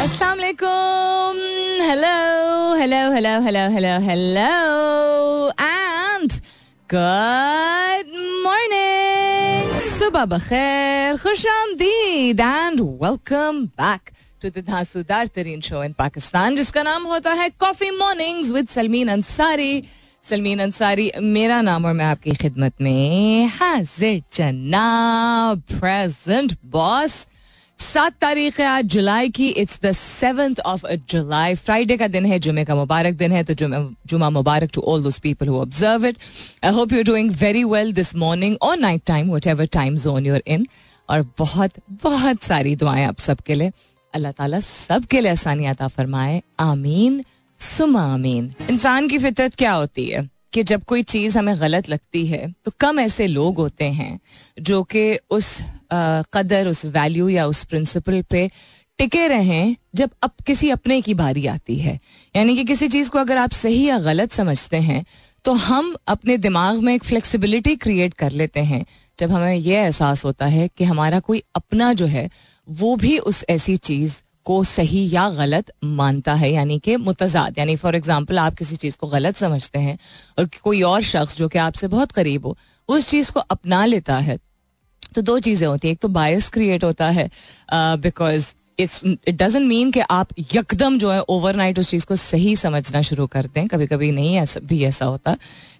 अस्सलाम वालेकुम hello hello hello hello hello hello and good morning सुबह बखैर खुश आमदीद and welcome back to the धांसूदार तरीन शो इन पाकिस्तान जिसका नाम होता है coffee mornings with Salmeen Ansari Salmeen Ansari मेरा नाम और मैं आपकी खिदमत में हाजिर जनाब प्रेजेंट बॉस सात तारीख है आज जुलाई की। It's the seventh of July Friday का दिन है, जुमे का मुबारक दिन है तो जुमा मुबारक to all those people who observe it I hope you doing very well this morning और night time whatever time zone you're in और बहुत बहुत सारी दुआएँ आप सबके लिए। अल्लाह ताला सबके लिए आसानियात फरमाए। आमीन, सुमा आमीन। इंसान की फितरत क्या होती है? कि जब कोई चीज़ हमें गलत लगती है तो कम ऐसे लोग होते हैं, जो कि उस कदर, उस वैल्यू या उस प्रिंसिपल पे टिके रहें जब अब किसी अपने की बारी आती है। यानी कि किसी चीज़ को अगर आप सही या गलत समझते हैं तो हम अपने दिमाग में एक फ्लेक्सिबिलिटी क्रिएट कर लेते हैं, जब हमें यह एहसास होता है कि हमारा कोई अपना जो है, वो भी उस ऐसी चीज़ को सही या गलत मानता है, यानी कि मुतजाद। यानी फॉर एग्ज़ाम्पल आप किसी चीज़ को गलत समझते हैं और कोई और शख्स जो कि आपसे बहुत करीब हो, उस चीज़ को अपना लेता है। तो दो चीज़ें होती हैं। एक तो बायस क्रिएट होता है बिकॉज़ इट डजेंट मीन कि आप यकदम जो है ओवरनाइट उस चीज़ को सही समझना शुरू करते हैं कभी कभी नहीं ऐसा, भी ऐसा होता।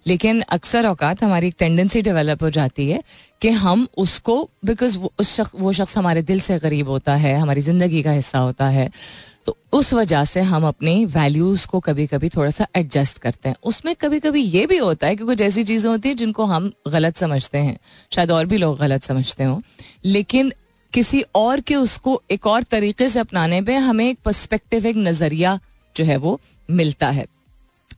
लेकिन अक्सर औकात हमारी एक टेंडेंसी डेवलप हो जाती है कि हम उसको बिकॉज़ उस शख्स वो शख्स हमारे दिल से करीब होता है, हमारी ज़िंदगी का हिस्सा होता है तो उस वजह से हम अपने वैल्यूज़ को कभी कभी थोड़ा सा एडजस्ट करते हैं। उसमें कभी कभी ये भी होता है कि कुछ ऐसी चीज़ें होती हैं जिनको हम गलत समझते हैं। शायद और भी लोग गलत समझते हों। लेकिन किसी और के उसको एक और तरीके से अपनाने पे हमें एक पर्सपेक्टिव एक नज़रिया जो है वो मिलता है।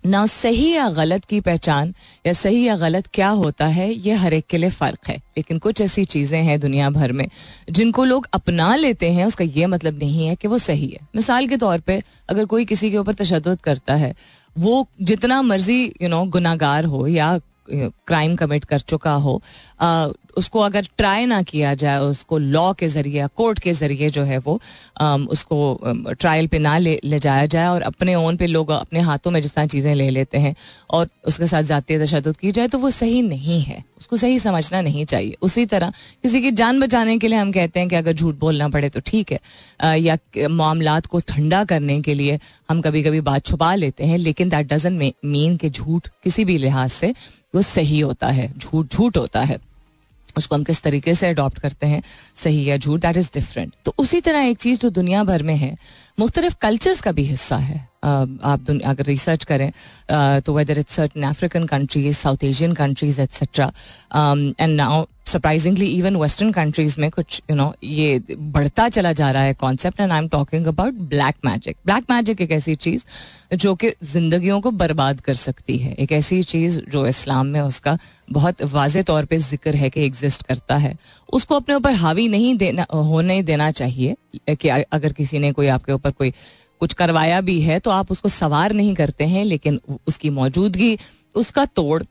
ना सही या गलत की पहचान या सही या गलत क्या होता है, ये हर एक के लिए फ़र्क है। लेकिन कुछ ऐसी चीज़ें हैं दुनिया भर में जिनको लोग अपना लेते हैं, उसका ये मतलब नहीं है कि वो सही है। मिसाल के तौर पे अगर कोई किसी के ऊपर तशद करता है, वो जितना मर्ज़ी यू नो गुनागार हो या क्राइम कमिट कर चुका हो आ, उसको अगर ट्राई ना किया जाए उसको लॉ के ज़रिए कोर्ट के ज़रिए जो है वो आ, उसको ट्रायल पे ना ले ले जाया जाए और अपने ओन पे लोग अपने हाथों में जिस तरह चीज़ें ले लेते हैं और उसके साथ जाती तशद की जाए तो वो सही नहीं है। उसको सही समझना नहीं चाहिए। उसी तरह किसी की जान बचाने के लिए हम कहते हैं कि अगर झूठ बोलना पड़े तो ठीक है। या मामला को ठंडा करने के लिए हम कभी कभी बात छुपा लेते हैं लेकिन दैट डजन मीन के झूठ किसी भी लिहाज से वो सही होता है, झूठ झूठ होता है। उसको हम किस तरीके से अडॉप्ट करते हैं, सही या झूठ दैट इज़ डिफरेंट तो उसी तरह एक चीज़ जो दुनिया भर में है मुख्तलिफ़ कल्चर्स का भी हिस्सा है। आप अगर रिसर्च करें तो whether it's certain African countries South Asian countries etcetera and now surprisingly even western countries में कुछ यू नो ये बढ़ता चला जा रहा है concept and I am talking about black magic black magic एक ऐसी चीज़ जो कि जिंदगियों को बर्बाद कर सकती है। एक ऐसी चीज़ जो इस्लाम में उसका बहुत वाज तौर पर ज़िक्र है कि एग्जिस्ट करता है। उसको अपने ऊपर हावी नहीं देना, होने देना चाहिए कि अगर किसी ने कोई आपके ऊपर कोई कुछ करवाया भी है तो आप उसको सवार नहीं करते हैं लेकिन उसकी मौजूदगी उसका तोड़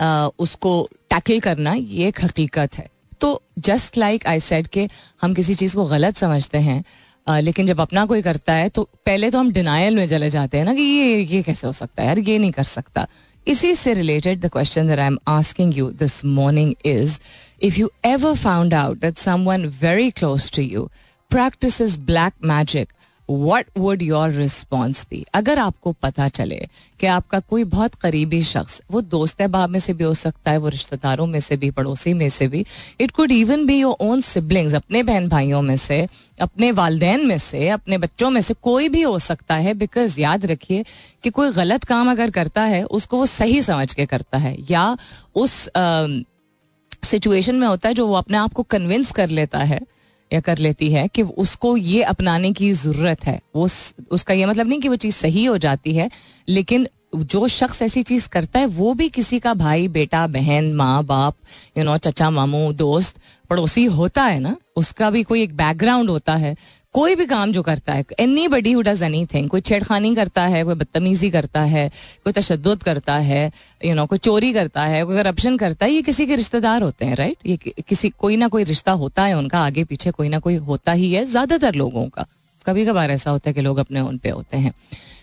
आ, उसको टैकल करना ये एक हकीकत है। तो जस्ट लाइक आई सेड के हम किसी चीज़ को गलत समझते हैं आ, लेकिन जब अपना कोई करता है तो पहले तो हम डिनाइल में चले जाते हैं ना कि ये ये कैसे हो सकता है यार ये नहीं कर सकता। इसी से related the question that I am asking you this morning is if you ever found out that someone very close to you practice black magic what would your response be अगर आपको पता चले कि आपका कोई बहुत करीबी शख्स, वो दोस्त अहबाब में से भी हो सकता है, वो रिश्तेदारों में से भी, पड़ोसी में से भी it could even be your own siblings अपने बहन भाइयों में से, अपने वालदेन में से, अपने बच्चों में से, कोई भी हो सकता है बिकॉज़ याद रखिए कि कोई गलत काम अगर करता है, उसको वो सही समझ के करता है, या उस सिचुएशन में होता है जो वो अपने आप को कन्विंस कर लेता है कर लेती है कि उसको ये अपनाने की ज़रूरत है। वो उसका ये मतलब नहीं कि वो चीज़ सही हो जाती है, लेकिन जो शख्स ऐसी चीज़ करता है, वो भी किसी का भाई, बेटा, बहन, माँ, बाप यू नो चचा, मामू, दोस्त, पड़ोसी होता है ना, उसका भी कोई एक बैकग्राउंड होता है। कोई भी काम जो करता है anybody who does anything कोई छेड़खानी करता है कोई बदतमीजी करता है कोई तशद करता है यू नो कोई चोरी करता है कोई करप्शन करता है ये किसी के रिश्तेदार होते हैं राइट ये किसी कोई ना कोई रिश्ता होता है उनका आगे पीछे कोई ना कोई होता ही है ज़्यादातर लोगों का। कभी कभार ऐसा होता है कि लोग अपने उन पे होते हैं।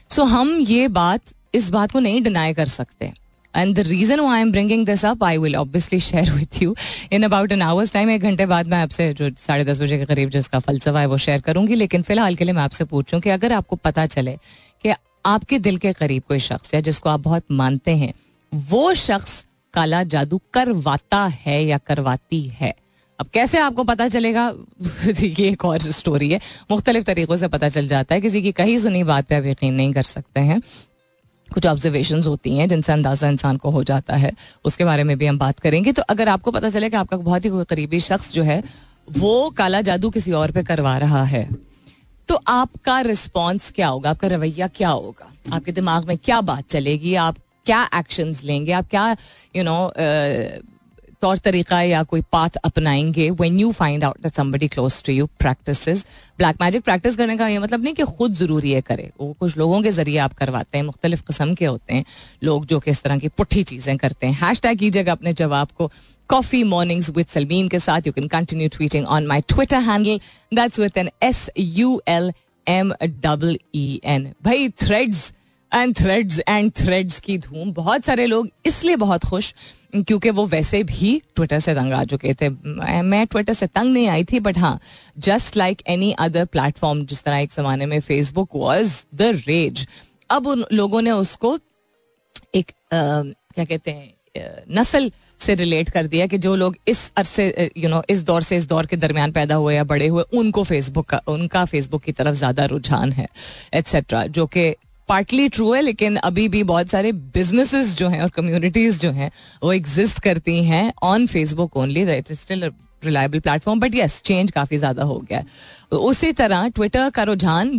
सो so, हम ये बात इस बात को नहीं डिनाई कर सकते। And the reason I am bringing this up I will obviously share with you in about an hour's time एक घंटे बाद मैं आपसे जो साढ़े दस बजे के करीब जो जिसका फलसफा है, वो शेयर करूँगी। लेकिन फ़िलहाल के लिए मैं आपसे पूछूँ कि अगर आपको पता चले कि आपके दिल के करीब कोई शख्स है जिसको आप बहुत मानते हैं, वो शख्स काला जादू करवाता है या करवाती है? अब कैसे आपको पता चलेगा? ये एक और स्टोरी है। मुख्तलिफ़ तरीक़ों से पता चल जाता है। किसी की कहीं सुनी बात पे आप यकीन नहीं कर सकते हैं। कुछ ऑब्जर्वेशन होती हैं जिनसे अंदाज़ा इंसान को हो जाता है। उसके बारे में भी हम बात करेंगे। तो अगर आपको पता चले कि आपका बहुत ही करीबी शख्स जो है, वो काला जादू किसी और पे करवा रहा है तो आपका रिस्पॉन्स क्या होगा? आपका रवैया क्या होगा? आपके दिमाग में क्या बात चलेगी? आप क्या एक्शंस लेंगे? आप क्या यू नो तौर तरीका या कोई पाथ अपनाएँगे when you find out that somebody close to you practice black magic practice करने का ये मतलब नहीं कि खुद ज़रूरी है करे। वो कुछ लोगों के ज़रिए आप करवाते हैं, मुख्तलिफ़ किस्म के होते हैं, लोग जो कि इस तरह की पुट्ठी चीज़ें करते हैं। हैश टैग कीजिएगा अपने जवाब को। कॉफ़ी मॉर्निंग्स विद सलमीन के साथ you can continue tweeting on my Twitter handle that's with N S U L M double E N भाई threads and threads and threads की धूम। बहुत सारे लोग इसलिए बहुत खुश क्योंकि वो वैसे भी ट्विटर से तंग आ चुके थे। मैं ट्विटर से तंग नहीं आई थी बट हाँ just like any other platform जिस तरह एक जमाने में फेसबुक वॉज़ द रेज अब उन लोगों ने उसको एक आ, क्या कहते हैं नस्ल से रिलेट कर दिया कि जो लोग इस अरसे यू नो इस दौर से इस दौर के दरमियान पैदा हुए या बड़े हुए उनको फेसबुक का उनका फेसबुक की तरफ़ ज़्यादा रुझान है एट्सेट्रा जो कि पार्टली ट्रू है, लेकिन अभी भी बहुत सारे बिजनेसेस जो हैं और कम्युनिटीज जो हैं, वो एग्जिस्ट करती हैं on Facebook only that is still reliable platform but yes change काफ़ी ज़्यादा हो गया है। उसी तरह ट्विटर का रुझान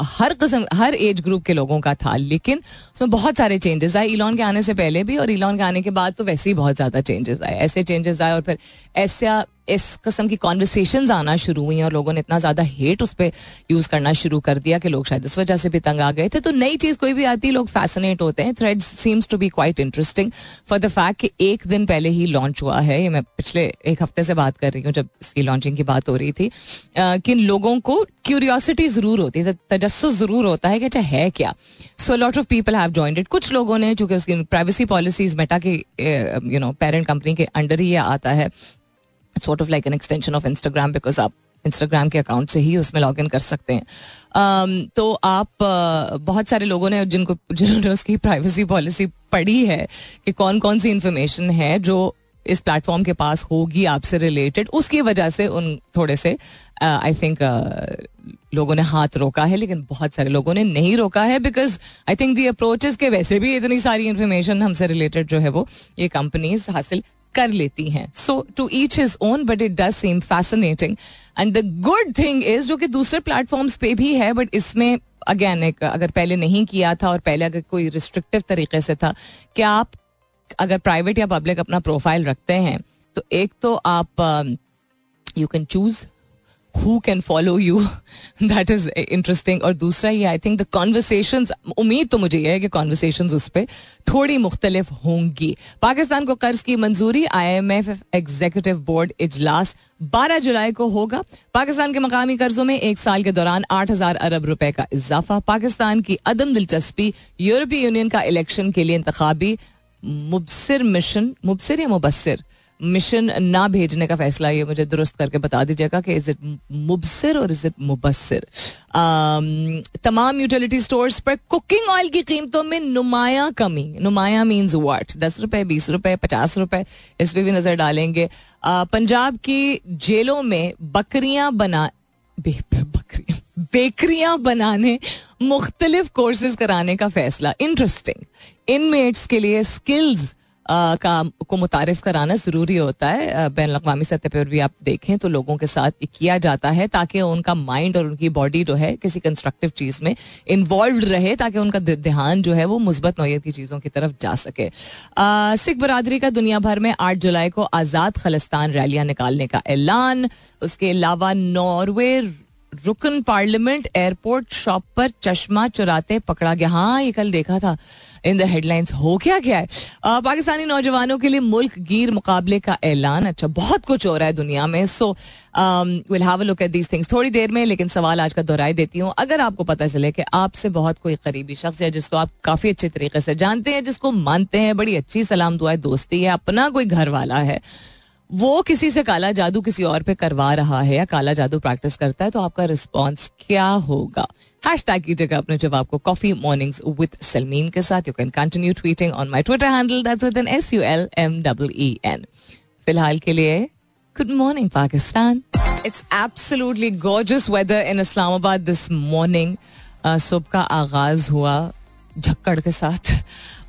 हर किस्म, हर एज ग्रुप के लोगों का था, लेकिन उसमें बहुत सारे चेंजेस आए। इलॉन के आने से पहले भी और इलॉन के आने के बाद तो वैसे ही बहुत ज़्यादा चेंजेस आए। ऐसे चेंजेस आए और फिर ऐसा, इस कस्म की कॉन्वर्सेशन आना शुरू हुई और लोगों ने इतना ज़्यादा हेट उस पर यूज़ करना शुरू कर दिया कि लोग शायद इस वजह से भी तंग आ गए थे। तो नई चीज़ कोई भी आती, लोग फैसिनेट होते हैं। Thread seems to be quite interesting for the fact कि एक दिन पहले ही लॉन्च हुआ है। ये मैं पिछले एक हफ़्ते से बात कर रही हूँ जब इसकी लॉन्चिंग की बात हो रही थी। कि लोगों को क्यूरियोसिटी ज़रूर होती है तजस्स ज़रूर होता है कि अच्छा है क्या? So lot of people have it कुछ लोगों ने चूँकि उसकी प्राइवेसी पॉलिसीज़ मेटा के यू नो पेरेंट कंपनी के अंडर ही आता है sort of like an extension of Instagram because आप इंस्टाग्राम के अकाउंट से ही उसमें लॉग इन कर सकते हैं। Um, तो आप uh, बहुत सारे लोगों ने जिनको जिन्होंने उसकी प्राइवेसी पॉलिसी पढ़ी है कि कौन कौन सी इंफॉर्मेशन है जो इस प्लेटफॉर्म के पास होगी आपसे रिलेटेड उसकी वजह से उन थोड़े से आई uh, थिंक uh, लोगों ने हाथ रोका है लेकिन बहुत सारे लोगों ने नहीं रोका है because I think the approaches के वैसे भी इतनी सारी इन्फॉर्मेशन हमसे रिलेटेड जो है वो ये कंपनीज़ हासिल कर लेती हैं। So to each his own but it does seem fascinating and the good thing is जो कि दूसरे प्लेटफॉर्म्स पे भी है बट इसमें अगेन एक अगर पहले नहीं किया था और पहले अगर कोई रिस्ट्रिक्टिव तरीके से था कि आप अगर प्राइवेट या पब्लिक अपना प्रोफ़ाइल रखते हैं तो एक तो आप you can choose who can follow you that is interesting और दूसरा ये आई थिंक द कॉन्वर्सेशन उम्मीद तो मुझे ये है कि कॉन्वर्सेशन उस पर थोड़ी मुख्तलिफ़ होंगी। पाकिस्तान को कर्ज की मंजूरी I M F executive board इजलास 12 जुलाई को होगा। पाकिस्तान के मकामी कर्जों में एक साल के दौरान 8000 अरब रुपए का इजाफा। पाकिस्तान की अदम दिलचस्पी यूरोपीय यूनियन का इलेक्शन के लिए इंतबी मुबसर मिशन, मुबसर या मुबसर मिशन ना भेजने का फैसला ये मुझे दुरुस्त करके बता दीजिएगा कि इज़ इट मुबसर और इज़ इट मुबसर तमाम यूटिलिटी स्टोर्स पर कुकिंग ऑयल की कीमतों में नुमाया कमी। नुमाया मीन्स वाट दस रुपए, बीस रुपए, पचास रुपए, इस पर भी नज़र डालेंगे। पंजाब की जेलों में बकरियाँ बना बकरियाँ, बेकरियाँ बनाने मुख्तलिफ़ कोर्सेज कराने का फैसला। इंटरेस्टिंग इनमेट्स के लिए स्किल्स का, को मुतारफ कराना ज़रूरी होता है। बैन अवी सतह पर भी आप देखें तो लोगों के साथ किया जाता है ताकि उनका माइंड और उनकी बॉडी जो है किसी कंस्ट्रक्टिव चीज़ में इन्वॉल्व रहे ताकि उनका ध्यान जो है वो मुस्बत नौत की चीज़ों की तरफ़ जा सके। सिख बरदरी का दुनिया भर में आठ जुलाई को आज़ाद खलिस्तान रैलियाँ निकालने का ऐलान। उसके अलावा नॉर्वे रुकन पार्लियामेंट एयरपोर्ट शॉप पर चश्मा चुराते पकड़ा गया। हाँ ये कल देखा था। इन द हेडलाइंस हो क्या क्या है? uh, पाकिस्तानी नौजवानों के लिए मुल्क गिर मुकाबले का ऐलान। अच्छा बहुत कुछ हो रहा है दुनिया में। So will have a look at these things थोड़ी देर में लेकिन सवाल आज का दोहराई देती हूँ। अगर आपको पता चले कि आपसे बहुत कोई करीबी शख्स है जिसको आप काफ़ी अच्छे तरीके से जानते हैं जिसको मानते हैं बड़ी अच्छी सलाम दुआ दोस्ती है अपना कोई घर वाला है वो किसी से काला जादू किसी और पे करवा रहा है या काला जादू प्रैक्टिस करता है तो आपका रिस्पॉन्स क्या होगा? हैश टैग कीजिएगा अपने जवाब को कॉफ़ी मॉर्निंग्स विद सलमीन के साथ। You can continue tweeting on my Twitter handle that's with N S U L M double E N फ़िलहाल के लिए good morning Pakistan it's absolutely gorgeous weather in Islamabad this morning सुबह का आगाज़ हुआ झक्कड़ के साथ।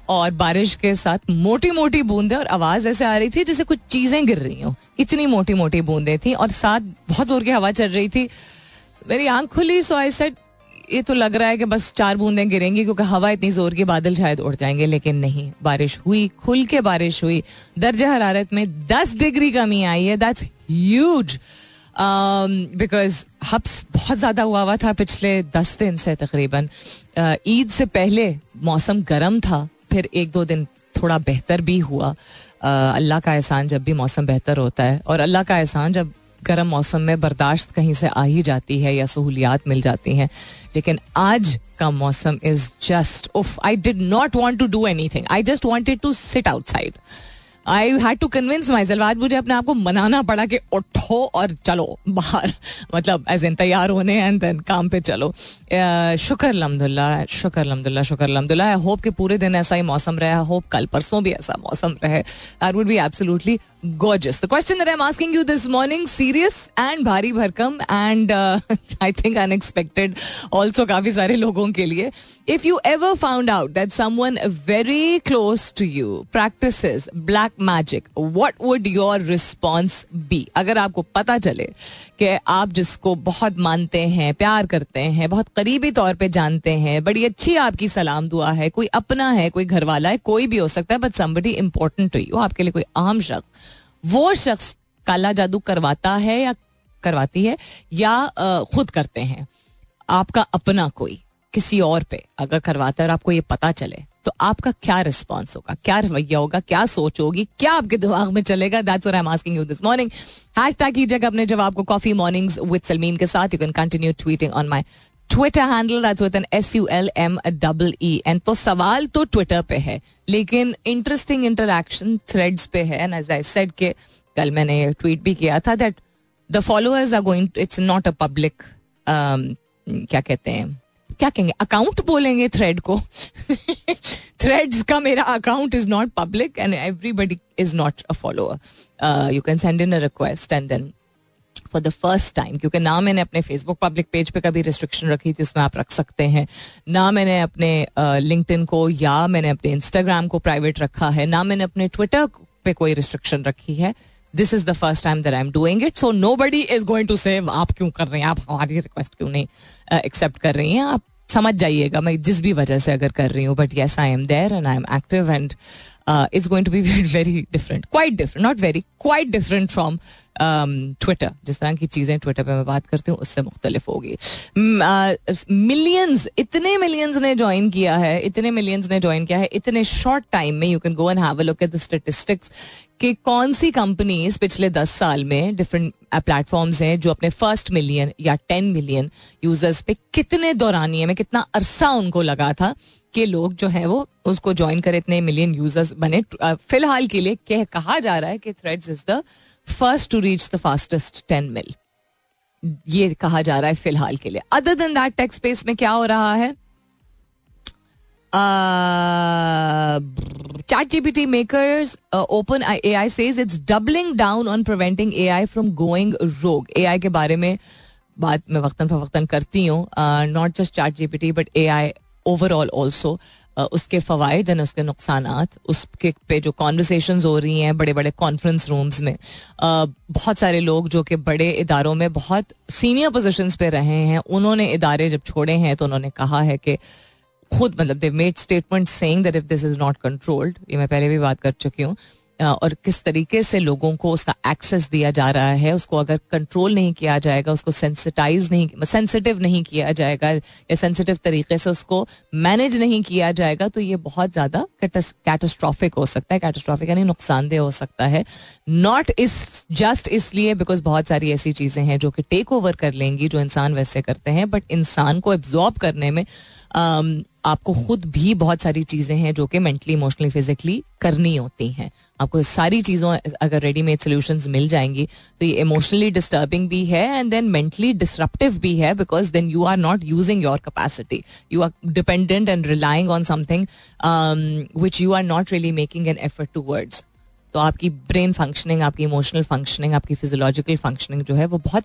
और बारिश के साथ मोटी मोटी बूंदे और आवाज़ ऐसे आ रही थी जैसे कुछ चीज़ें गिर रही हो। इतनी मोटी मोटी बूंदे थी और साथ बहुत ज़ोर की हवा चल रही थी। मेरी आँख खुली सो आई सेट ये तो लग रहा है कि बस चार बूंदे गिरेंगी क्योंकि हवा इतनी ज़ोर की बादल शायद उड़ जाएँगे, लेकिन नहीं। बारिश हुई, खुल के बारिश हुई। दर्ज हरारत में दस डिग्री कमी आई है। दैट्स ह्यूज बिकॉज़ हब्स बहुत ज़्यादा हुआ हुआ था पिछले दस दिन से तकरीबन। ईद से पहले मौसम गर्म था। फिर एक दो दिन थोड़ा बेहतर भी हुआ। अल्लाह का एहसान जब भी मौसम बेहतर होता है और अल्लाह का एहसान जब गर्म मौसम में बर्दाश्त कहीं से आ ही जाती है या सहूलियात मिल जाती हैं। लेकिन आज का मौसम इज़ जस्ट उफ I did not want to do anything I just wanted to sit outside I had to convince myself आज मुझे अपने आप को मनाना पड़ा कि उठो और चलो बाहर। मतलब एज इन तैयार होने एंड देन काम पे चलो। शुक्र अलहमदुल्ला शुक्र अलहमदुल्ला शुक्र अलहमदुल्ला आई होप कि पूरे दिन ऐसा ही मौसम रहे। होप कल परसों भी ऐसा मौसम रहे। I would be absolutely gorgeous. The question that I'm asking you this morning, serious and भारी भरकम and uh, I think unexpected also काफ़ी सारे लोगों के लिए. If you ever found out that someone very close to you practices black magic, what would your response be? अगर आपको पता चले कि आप जिसको बहुत मानते हैं प्यार करते हैं बहुत करीबी तौर पे जानते हैं बड़ी अच्छी आपकी सलाम दुआ है कोई अपना है कोई घर वाला है कोई भी हो सकता है but somebody important to you आपके लिए कोई आम शख्स वो शख्स काला जादू करवाता है या करवाती है या खुद करते हैं। आपका अपना कोई, किसी और पे अगर करवाता है और आपको ये पता चले तो आपका क्या रिस्पॉन्स होगा? क्या रवैया होगा? क्या सोच होगी? क्या आपके दिमाग में चलेगा? That's I am asking you this morning कीजिएगा अपने जवाब को कॉफ़ी मॉर्निंग्स विद सलमीन के साथ। You can continue tweeting on my Twitter handle that's with N S U L M double E N तो सवाल तो ट्विटर पे है, लेकिन इंटरेस्टिंग इंटरेक्शन थ्रेड्स पे है. एंड एज आई सेड के कल मैंने ट्वीट भी किया था that the followers are going it's not a public क्या कहते हैं, क्या कहेंगे अकाउंट बोलेंगे थ्रेड को. थ्रेड्स का मेरा account is not public and everybody is not a follower you can send in a request and then for the first time क्योंकि ना मैंने अपने फेसबुक पब्लिक पेज पे कभी रिस्ट्रिक्शन रखी थी उसमें आप रख सकते हैं। ना मैंने अपने uh, को या मैंने अपने इंस्टाग्राम को प्राइवेट रखा है ना मैंने अपने ट्विटर पे कोई रिस्ट्रिक्शन रखी है। This is the first time that I am doing it so nobody is going to say आप क्यों कर रहे हैं? आप हमारी रिक्वेस्ट क्यों नहीं एक्सेप्ट कर रही हैं? आप समझ जाइएगा मैं जिस भी वजह से अगर कर रही हूँ but yes I am there and I am active and it's going to be very different quite different not very quite different from Twitter जिस तरह की चीज़ें ट्विटर पे मैं बात करती हूँ उससे मुख्तलिफ़ होगी। मिलियंस uh, इतने मिलियंस ने ज्वाइन किया है इतने मिलियंस ने ज्वाइन किया है इतने शॉर्ट टाइम में you can go and have a look at the statistics कि कौन सी कंपनीज़ पिछले दस साल में डिफरेंट प्लेटफॉर्म्स हैं जो अपने फ़र्स्ट मिलियन या टेन मिलियन यूज़र्स पे कितने दौरानिए में, कितना अरसा उनको लगा था कि लोग जो है वो उसको ज्वाइन करे, इतने मिलियन यूज़र्स बने। फ़िलहाल के लिए कह, कहा जा रहा है कि threads is the first to reach the fastest ten mil ये कहा जा रहा है फ़िलहाल के लिए। Other than that tech space में क्या हो रहा है? Chat GPT makers Open A I says it's doubling down on preventing A I from going rogue A I के बारे में बात मैं वक्ता फवक्ता करती हूँ not just chat GPT but A I overall also उसके फ़वाद एंड उसके नुकसान उसके पे जो कॉन्वर्सेशन हो रही हैं बड़े बड़े कॉन्फ्रेंस रूम्स में बहुत सारे लोग जो कि बड़े इदारों में बहुत सीनियर पोजिशन पे रहे हैं, उन्होंने इदारे जब छोड़े हैं तो उन्होंने कहा है कि खुद मतलब they made statement saying that if this is not controlled ये मैं पहले भी बात कर चुकी हूँ और किस तरीके से लोगों को उसका एक्सेस दिया जा रहा है, उसको अगर कंट्रोल नहीं किया जाएगा, उसको सेंसिटाइज नहीं सेंसिटिव नहीं किया जाएगा, या सेंसिटिव तरीके से उसको मैनेज नहीं किया जाएगा तो ये बहुत ज़्यादा कैटास्ट्रॉफिक हो सकता है कैटास्ट्रॉफिक यानी नुकसानदेह हो सकता है। नॉट इस जस्ट इसलिए बिकॉज़ बहुत सारी ऐसी चीज़ें हैं जो कि टेक ओवर कर लेंगी, जो इंसान वैसे करते हैं बट इंसान को एब्जॉर्ब करने में आपको खुद भी बहुत सारी चीज़ें हैं जो कि मेंटली इमोशनली फिजिकली करनी होती हैं। आपको सारी चीज़ों, अगर रेडीमेड सोल्यूशंस मिल जाएँगी तो ये इमोशनली डिस्टर्बिंग भी है एंड देन मेंटली डिस्ट्रप्टिव भी है because then you are not using your capacity you are dependent and relying on something which you are not really making an effort towards तो आपकी brain functioning आपकी emotional functioning आपकी physiological functioning जो है वो बहुत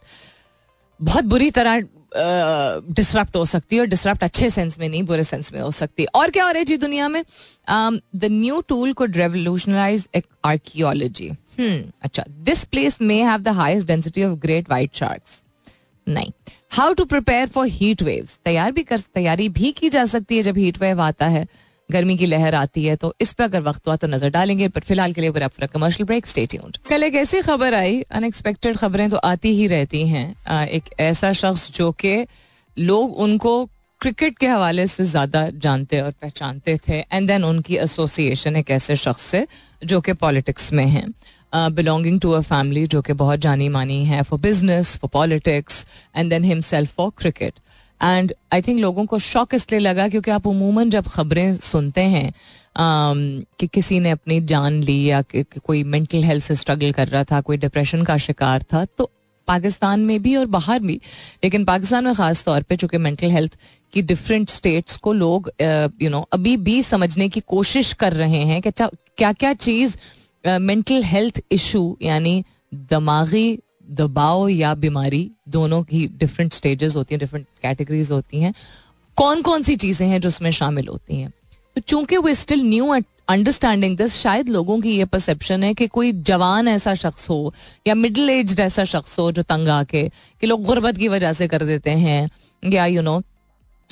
बहुत बुरी तरह डिसरप्ट हो सकती है और डिसरप्ट अच्छे सेंस में नहीं, बुरे सेंस में हो सकती और क्या हो रहा है जी दुनिया में? The new tool could revolutionise archaeology अच्छा this place may have the highest density of great white sharks नहीं। How to prepare for heat waves तैयार भी कर, तैयारी भी की जा सकती है जब हीट वेव आता है। गर्मी की लहर आती है तो इस पर अगर वक्त हुआ तो नज़र डालेंगे। पर फ़िलहाल के लिए कमर्शियल ब्रेक स्टे ट्यून्ड कल एक ऐसी खबर आई अनएक्सपेक्टेड खबरें तो आती ही रहती हैं। एक ऐसा शख्स जो कि लोग उनको क्रिकेट के हवाले से ज़्यादा जानते और पहचानते थे एंड देन उनकी एसोसिएशन एक ऐसे शख्स से जो कि पॉलिटिक्स में है। बिलोंगिंग टू अ फैमिली जो कि बहुत जानी मानी है for business for politics and then himself for cricket and I think लोगों को शौक इसलिए लगा क्योंकि आप उमूमन जब खबरें सुनते हैं um, कि किसी ने अपनी जान ली या कि, कि कोई मेंटल हेल्थ से स्ट्रगल कर रहा था कोई डिप्रेशन का शिकार था तो पाकिस्तान में भी और बाहर भी लेकिन पाकिस्तान में ख़ास तौर पे चूँकि मेंटल हेल्थ की डिफरेंट स्टेट्स को लोग यू नो अभी भी समझने की कोशिश कर रहे हैं कि अच्छा क्या क्या चीज़ मेंटल हेल्थ इशू यानी दिमागी दबाव या बीमारी दोनों की डिफरेंट स्टेजेस होती हैं डिफरेंट कैटेगरीज होती हैं। कौन कौन सी चीज़ें हैं जो उसमें शामिल होती हैं? तो चूँकि वो स्टिल न्यू अंडरस्टैंडिंग दिस शायद लोगों की ये परसेप्शन है कि कोई जवान ऐसा शख्स हो या मिडिल एज ऐसा शख्स हो जो तंग आके कि लोग गुर्बत की वजह से कर देते हैं या यू you नो know,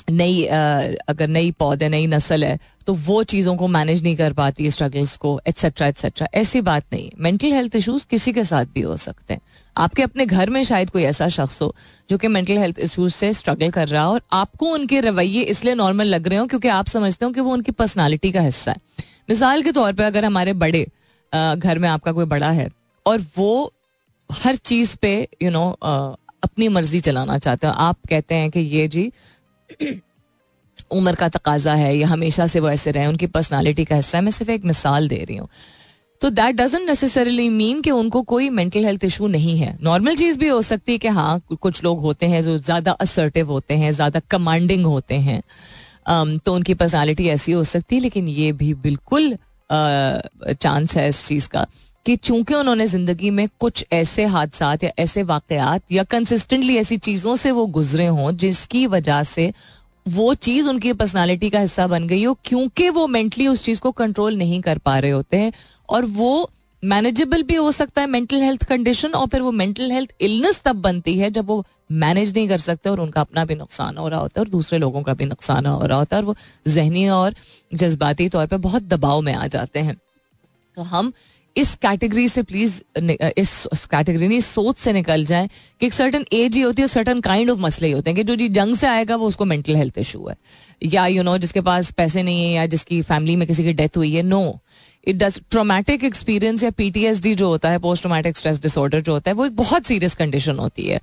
नई अगर नई पौधे नई नस्ल है तो वो चीज़ों को मैनेज नहीं कर पाती स्ट्रगल्स को एट्सेट्रा एट्सेट्रा ऐसी बात नहीं। मेंटल हेल्थ इश्यूज़ किसी के साथ भी हो सकते हैं। आपके अपने घर में शायद कोई ऐसा शख्स हो जो कि मेंटल हेल्थ इश्यूज़ से स्ट्रगल कर रहा हो और आपको उनके रवैये इसलिए नॉर्मल लग रहे हो क्योंकि आप समझते हो कि वो उनकी पर्सनैलिटी का हिस्सा है। मिसाल के तौर पर अगर हमारे बड़े घर में आपका कोई बड़ा है और वो हर चीज़ पे यू you नो know, अपनी मर्ज़ी चलाना चाहते हो। आप कहते हैं कि ये जी उम्र का तकाजा है, या हमेशा से वो ऐसे रहे, उनकी पर्सनालिटी का हिस्सा है। मैं सिर्फ़ एक मिसाल दे रही हूँ। तो दैट डजेंट नेसेसरली मीन कि उनको कोई मेंटल हेल्थ इशू नहीं है। नॉर्मल चीज़ भी हो सकती है कि हाँ कुछ लोग होते हैं जो ज़्यादा असर्टिव होते हैं, ज़्यादा कमांडिंग होते हैं। तो उनकी पर्सनालिटी ऐसी हो सकती है, लेकिन ये भी बिल्कुल चांस है इस चीज़ का। कि चूँकि उन्होंने ज़िंदगी में कुछ ऐसे हादसा या ऐसे वाकयात या कंसिस्टेंटली ऐसी चीज़ों से वो गुजरे हों, जिसकी वजह से वो चीज़ उनकी पर्सनालिटी का हिस्सा बन गई हो, क्योंकि वो मेंटली उस चीज़ को कंट्रोल नहीं कर पा रहे होते हैं और वो मैनेजेबल भी हो सकता है मेंटल हेल्थ कंडीशन और फिर वो मेंटल हेल्थ इलनेस तब बनती है जब वो मैनेज नहीं कर सकते और उनका अपना भी नुकसान हो रहा होता है और दूसरे लोगों का भी नुकसान हो रहा होता है और वो जहनी और जज्बाती तौर पर बहुत दबाव में आ जाते हैं। तो हम इस कैटेगरी से प्लीज़ इस कैटेगरी नहीं सोच से निकल जाए कि एक सर्टन एज ही होती है सर्टन काइंड ऑफ़ मसले ही होते हैं कि जो जी जंग से आएगा वो उसको मेंटल हेल्थ इशू है। या यू you नो know, जिसके पास पैसे नहीं है या जिसकी फैमिली में किसी की डेथ हुई है no it does traumatic experience या पीटीएसडी जो होता है पोस्ट ट्रोमेटिक स्ट्रेस डिसऑर्डर जो होता है वो एक बहुत सीरियस कंडीशन होती है।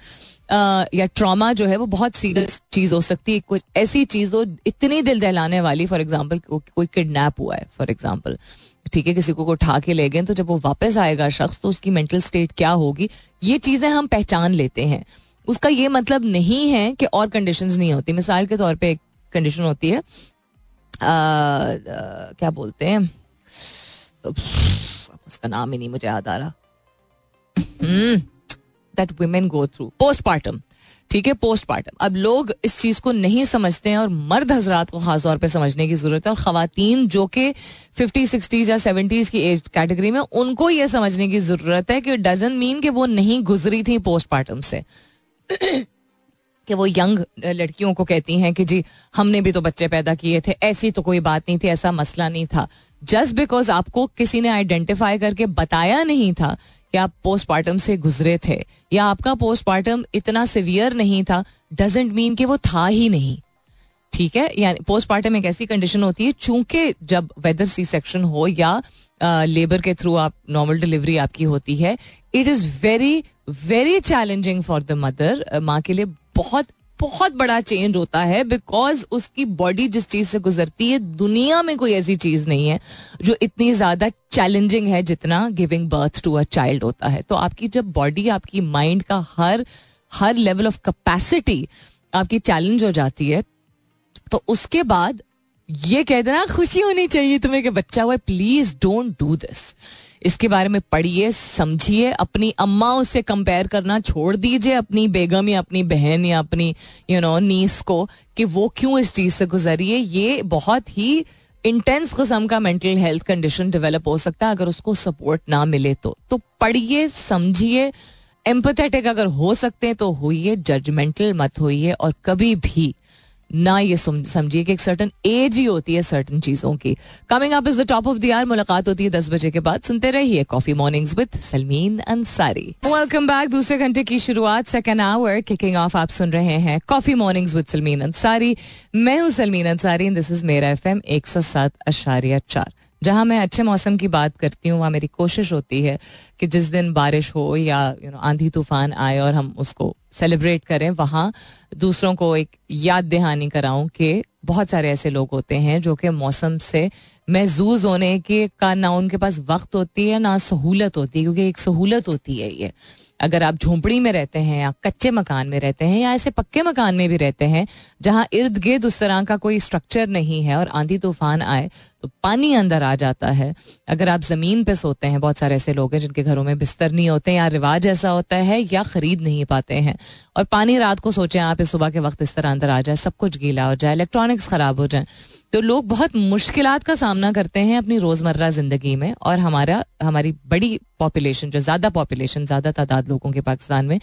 Uh, या ट्रॉमा जो है वो बहुत सीरियस चीज़ हो सकती है कुछ ऐसी चीज़ हो इतनी दिल दहलाने वाली फॉर एग्ज़ाम्पल कोई किडनैप हुआ है फॉर एग्ज़ाम्पल ठीक है किसी को उठा के ले गए तो जब वो वापस आएगा शख्स तो उसकी मेंटल स्टेट क्या होगी? ये चीज़ें हम पहचान लेते हैं। उसका ये मतलब नहीं है कि और कंडीशंस नहीं होती। मिसाल के तौर पे एक कंडीशन होती है। आ, आ, क्या बोलते हैं? उसका नाम ही नहीं मुझे याद आ रहा। That women go through postmortem ठीक है पोस्टमार्टम अब लोग इस चीज़ को नहीं समझते हैं और मर्द हजरात को खासतौर पर समझने की ज़रूरत है और खातन जो कि फिफ्टी सिक्सटीज या सेवेंटीज की एज कैटेगरी में, उनको यह समझने की ज़रूरत है कि डजन मीन कि वो नहीं गुजरी थी पोस्टमार्टम से। कि वो यंग लड़कियों को कहती हैं कि जी, हमने भी तो बच्चे पैदा किए थे, ऐसी तो कोई बात नहीं थी, ऐसा मसला नहीं था। जस्ट बिकॉज़ आपको किसी ने आइडेंटिफाई करके बताया नहीं था कि आप पोस्टमार्टम से गुजरे थे? या आपका पोस्टमार्टम इतना सिवियर नहीं था? डजेंट मीन कि वो था ही नहीं। ठीक है? यानी पोस्टमार्टम एक ऐसी कंडीशन होती है, चूँकि जब वेदर सी सेक्शन हो या लेबर के थ्रू आप नॉर्मल डिलीवरी आपकी होती है it is very very challenging for the mother माँ के लिए बहुत बहुत बड़ा चेंज होता है बिकॉज़ उसकी बॉडी जिस चीज़ से गुजरती है, दुनिया में कोई ऐसी चीज़ नहीं है जो इतनी ज़्यादा चैलेंजिंग है जितना giving birth to a child होता है। तो आपकी जब बॉडी आपकी माइंड का हर हर लेवल ऑफ़ कैपेसिटी आपकी चैलेंज हो जाती है तो उसके बाद ये कह देना खुशी होनी चाहिए तुम्हें कि बच्चा हुआ प्लीज़ डोंट डू दिस इसके बारे में पढ़िए, समझिए, अपनी अम्मा से कंपेयर करना छोड़ दीजिए अपनी बेगम या अपनी बहन या अपनी यू नो नीस को कि वो क्यों इस चीज़ से गुजरी है ये बहुत ही इंटेंस किस्म का मेंटल हेल्थ कंडीशन डेवलप हो सकता है अगर उसको सपोर्ट ना मिले तो। तो पढ़िए, समझिए एम्पथेटिक अगर हो सकते हैं तो होइए जजमेंटल मत होइए और कभी भी ना ये समझिए कि एक सर्टन एज ही होती है सर्टन चीज़ों की। Coming up is the top of the hour मुलाकात होती है दस बजे के बाद। सुनते रहिए coffee mornings with Salmeen Ansari welcome back दूसरे घंटे की शुरुआत सेकेंड आवर किकिंग ऑफ़ आप सुन रहे हैं coffee mornings with Salmeen Ansari मैं हूँ सलमीन अंसारी दिस इज़ मेरा एफ़ एम एक सौ सात अशारिया चार। जहाँ मैं अच्छे मौसम की बात करती हूँ, वहाँ मेरी कोशिश होती है कि जिस दिन बारिश हो या यू नो आंधी तूफ़ान आए और हम उसको सेलिब्रेट करें, वहाँ दूसरों को एक याद दहानी कराऊं कि बहुत सारे ऐसे लोग होते हैं जो कि मौसम से महजूज होने के, का ना उनके पास वक्त होती है, ना सहूलत होती है, क्योंकि एक सहूलत होती है ये। अगर आप झोंपड़ी में रहते हैं या कच्चे मकान में रहते हैं या ऐसे पक्के मकान में भी रहते हैं, जहाँ इर्द गिर्द उस तरह का कोई स्ट्रक्चर नहीं है और आंधी तूफ़ान आए तो पानी अंदर आ जाता है। अगर आप ज़मीन पे सोते हैं, बहुत सारे ऐसे लोग हैं जिनके घरों में बिस्तर नहीं होते या रिवाज ऐसा होता है या खरीद नहीं पाते हैं। और पानी रात को सोचें, आप इस सुबह के वक्त इस तरह अंदर आ जाए, सब कुछ गीला हो जाए इलेक्ट्रॉनिक्स खराब हो जाए। तो लोग बहुत मुश्किल का सामना करते हैं अपनी रोज़मर्रा ज़िंदगी में और हमारा, हमारी बड़ी पॉपुलेशन जो ज़्यादा पॉपुलेशन ज़्यादा तादाद लोगों के पाकिस्तान में,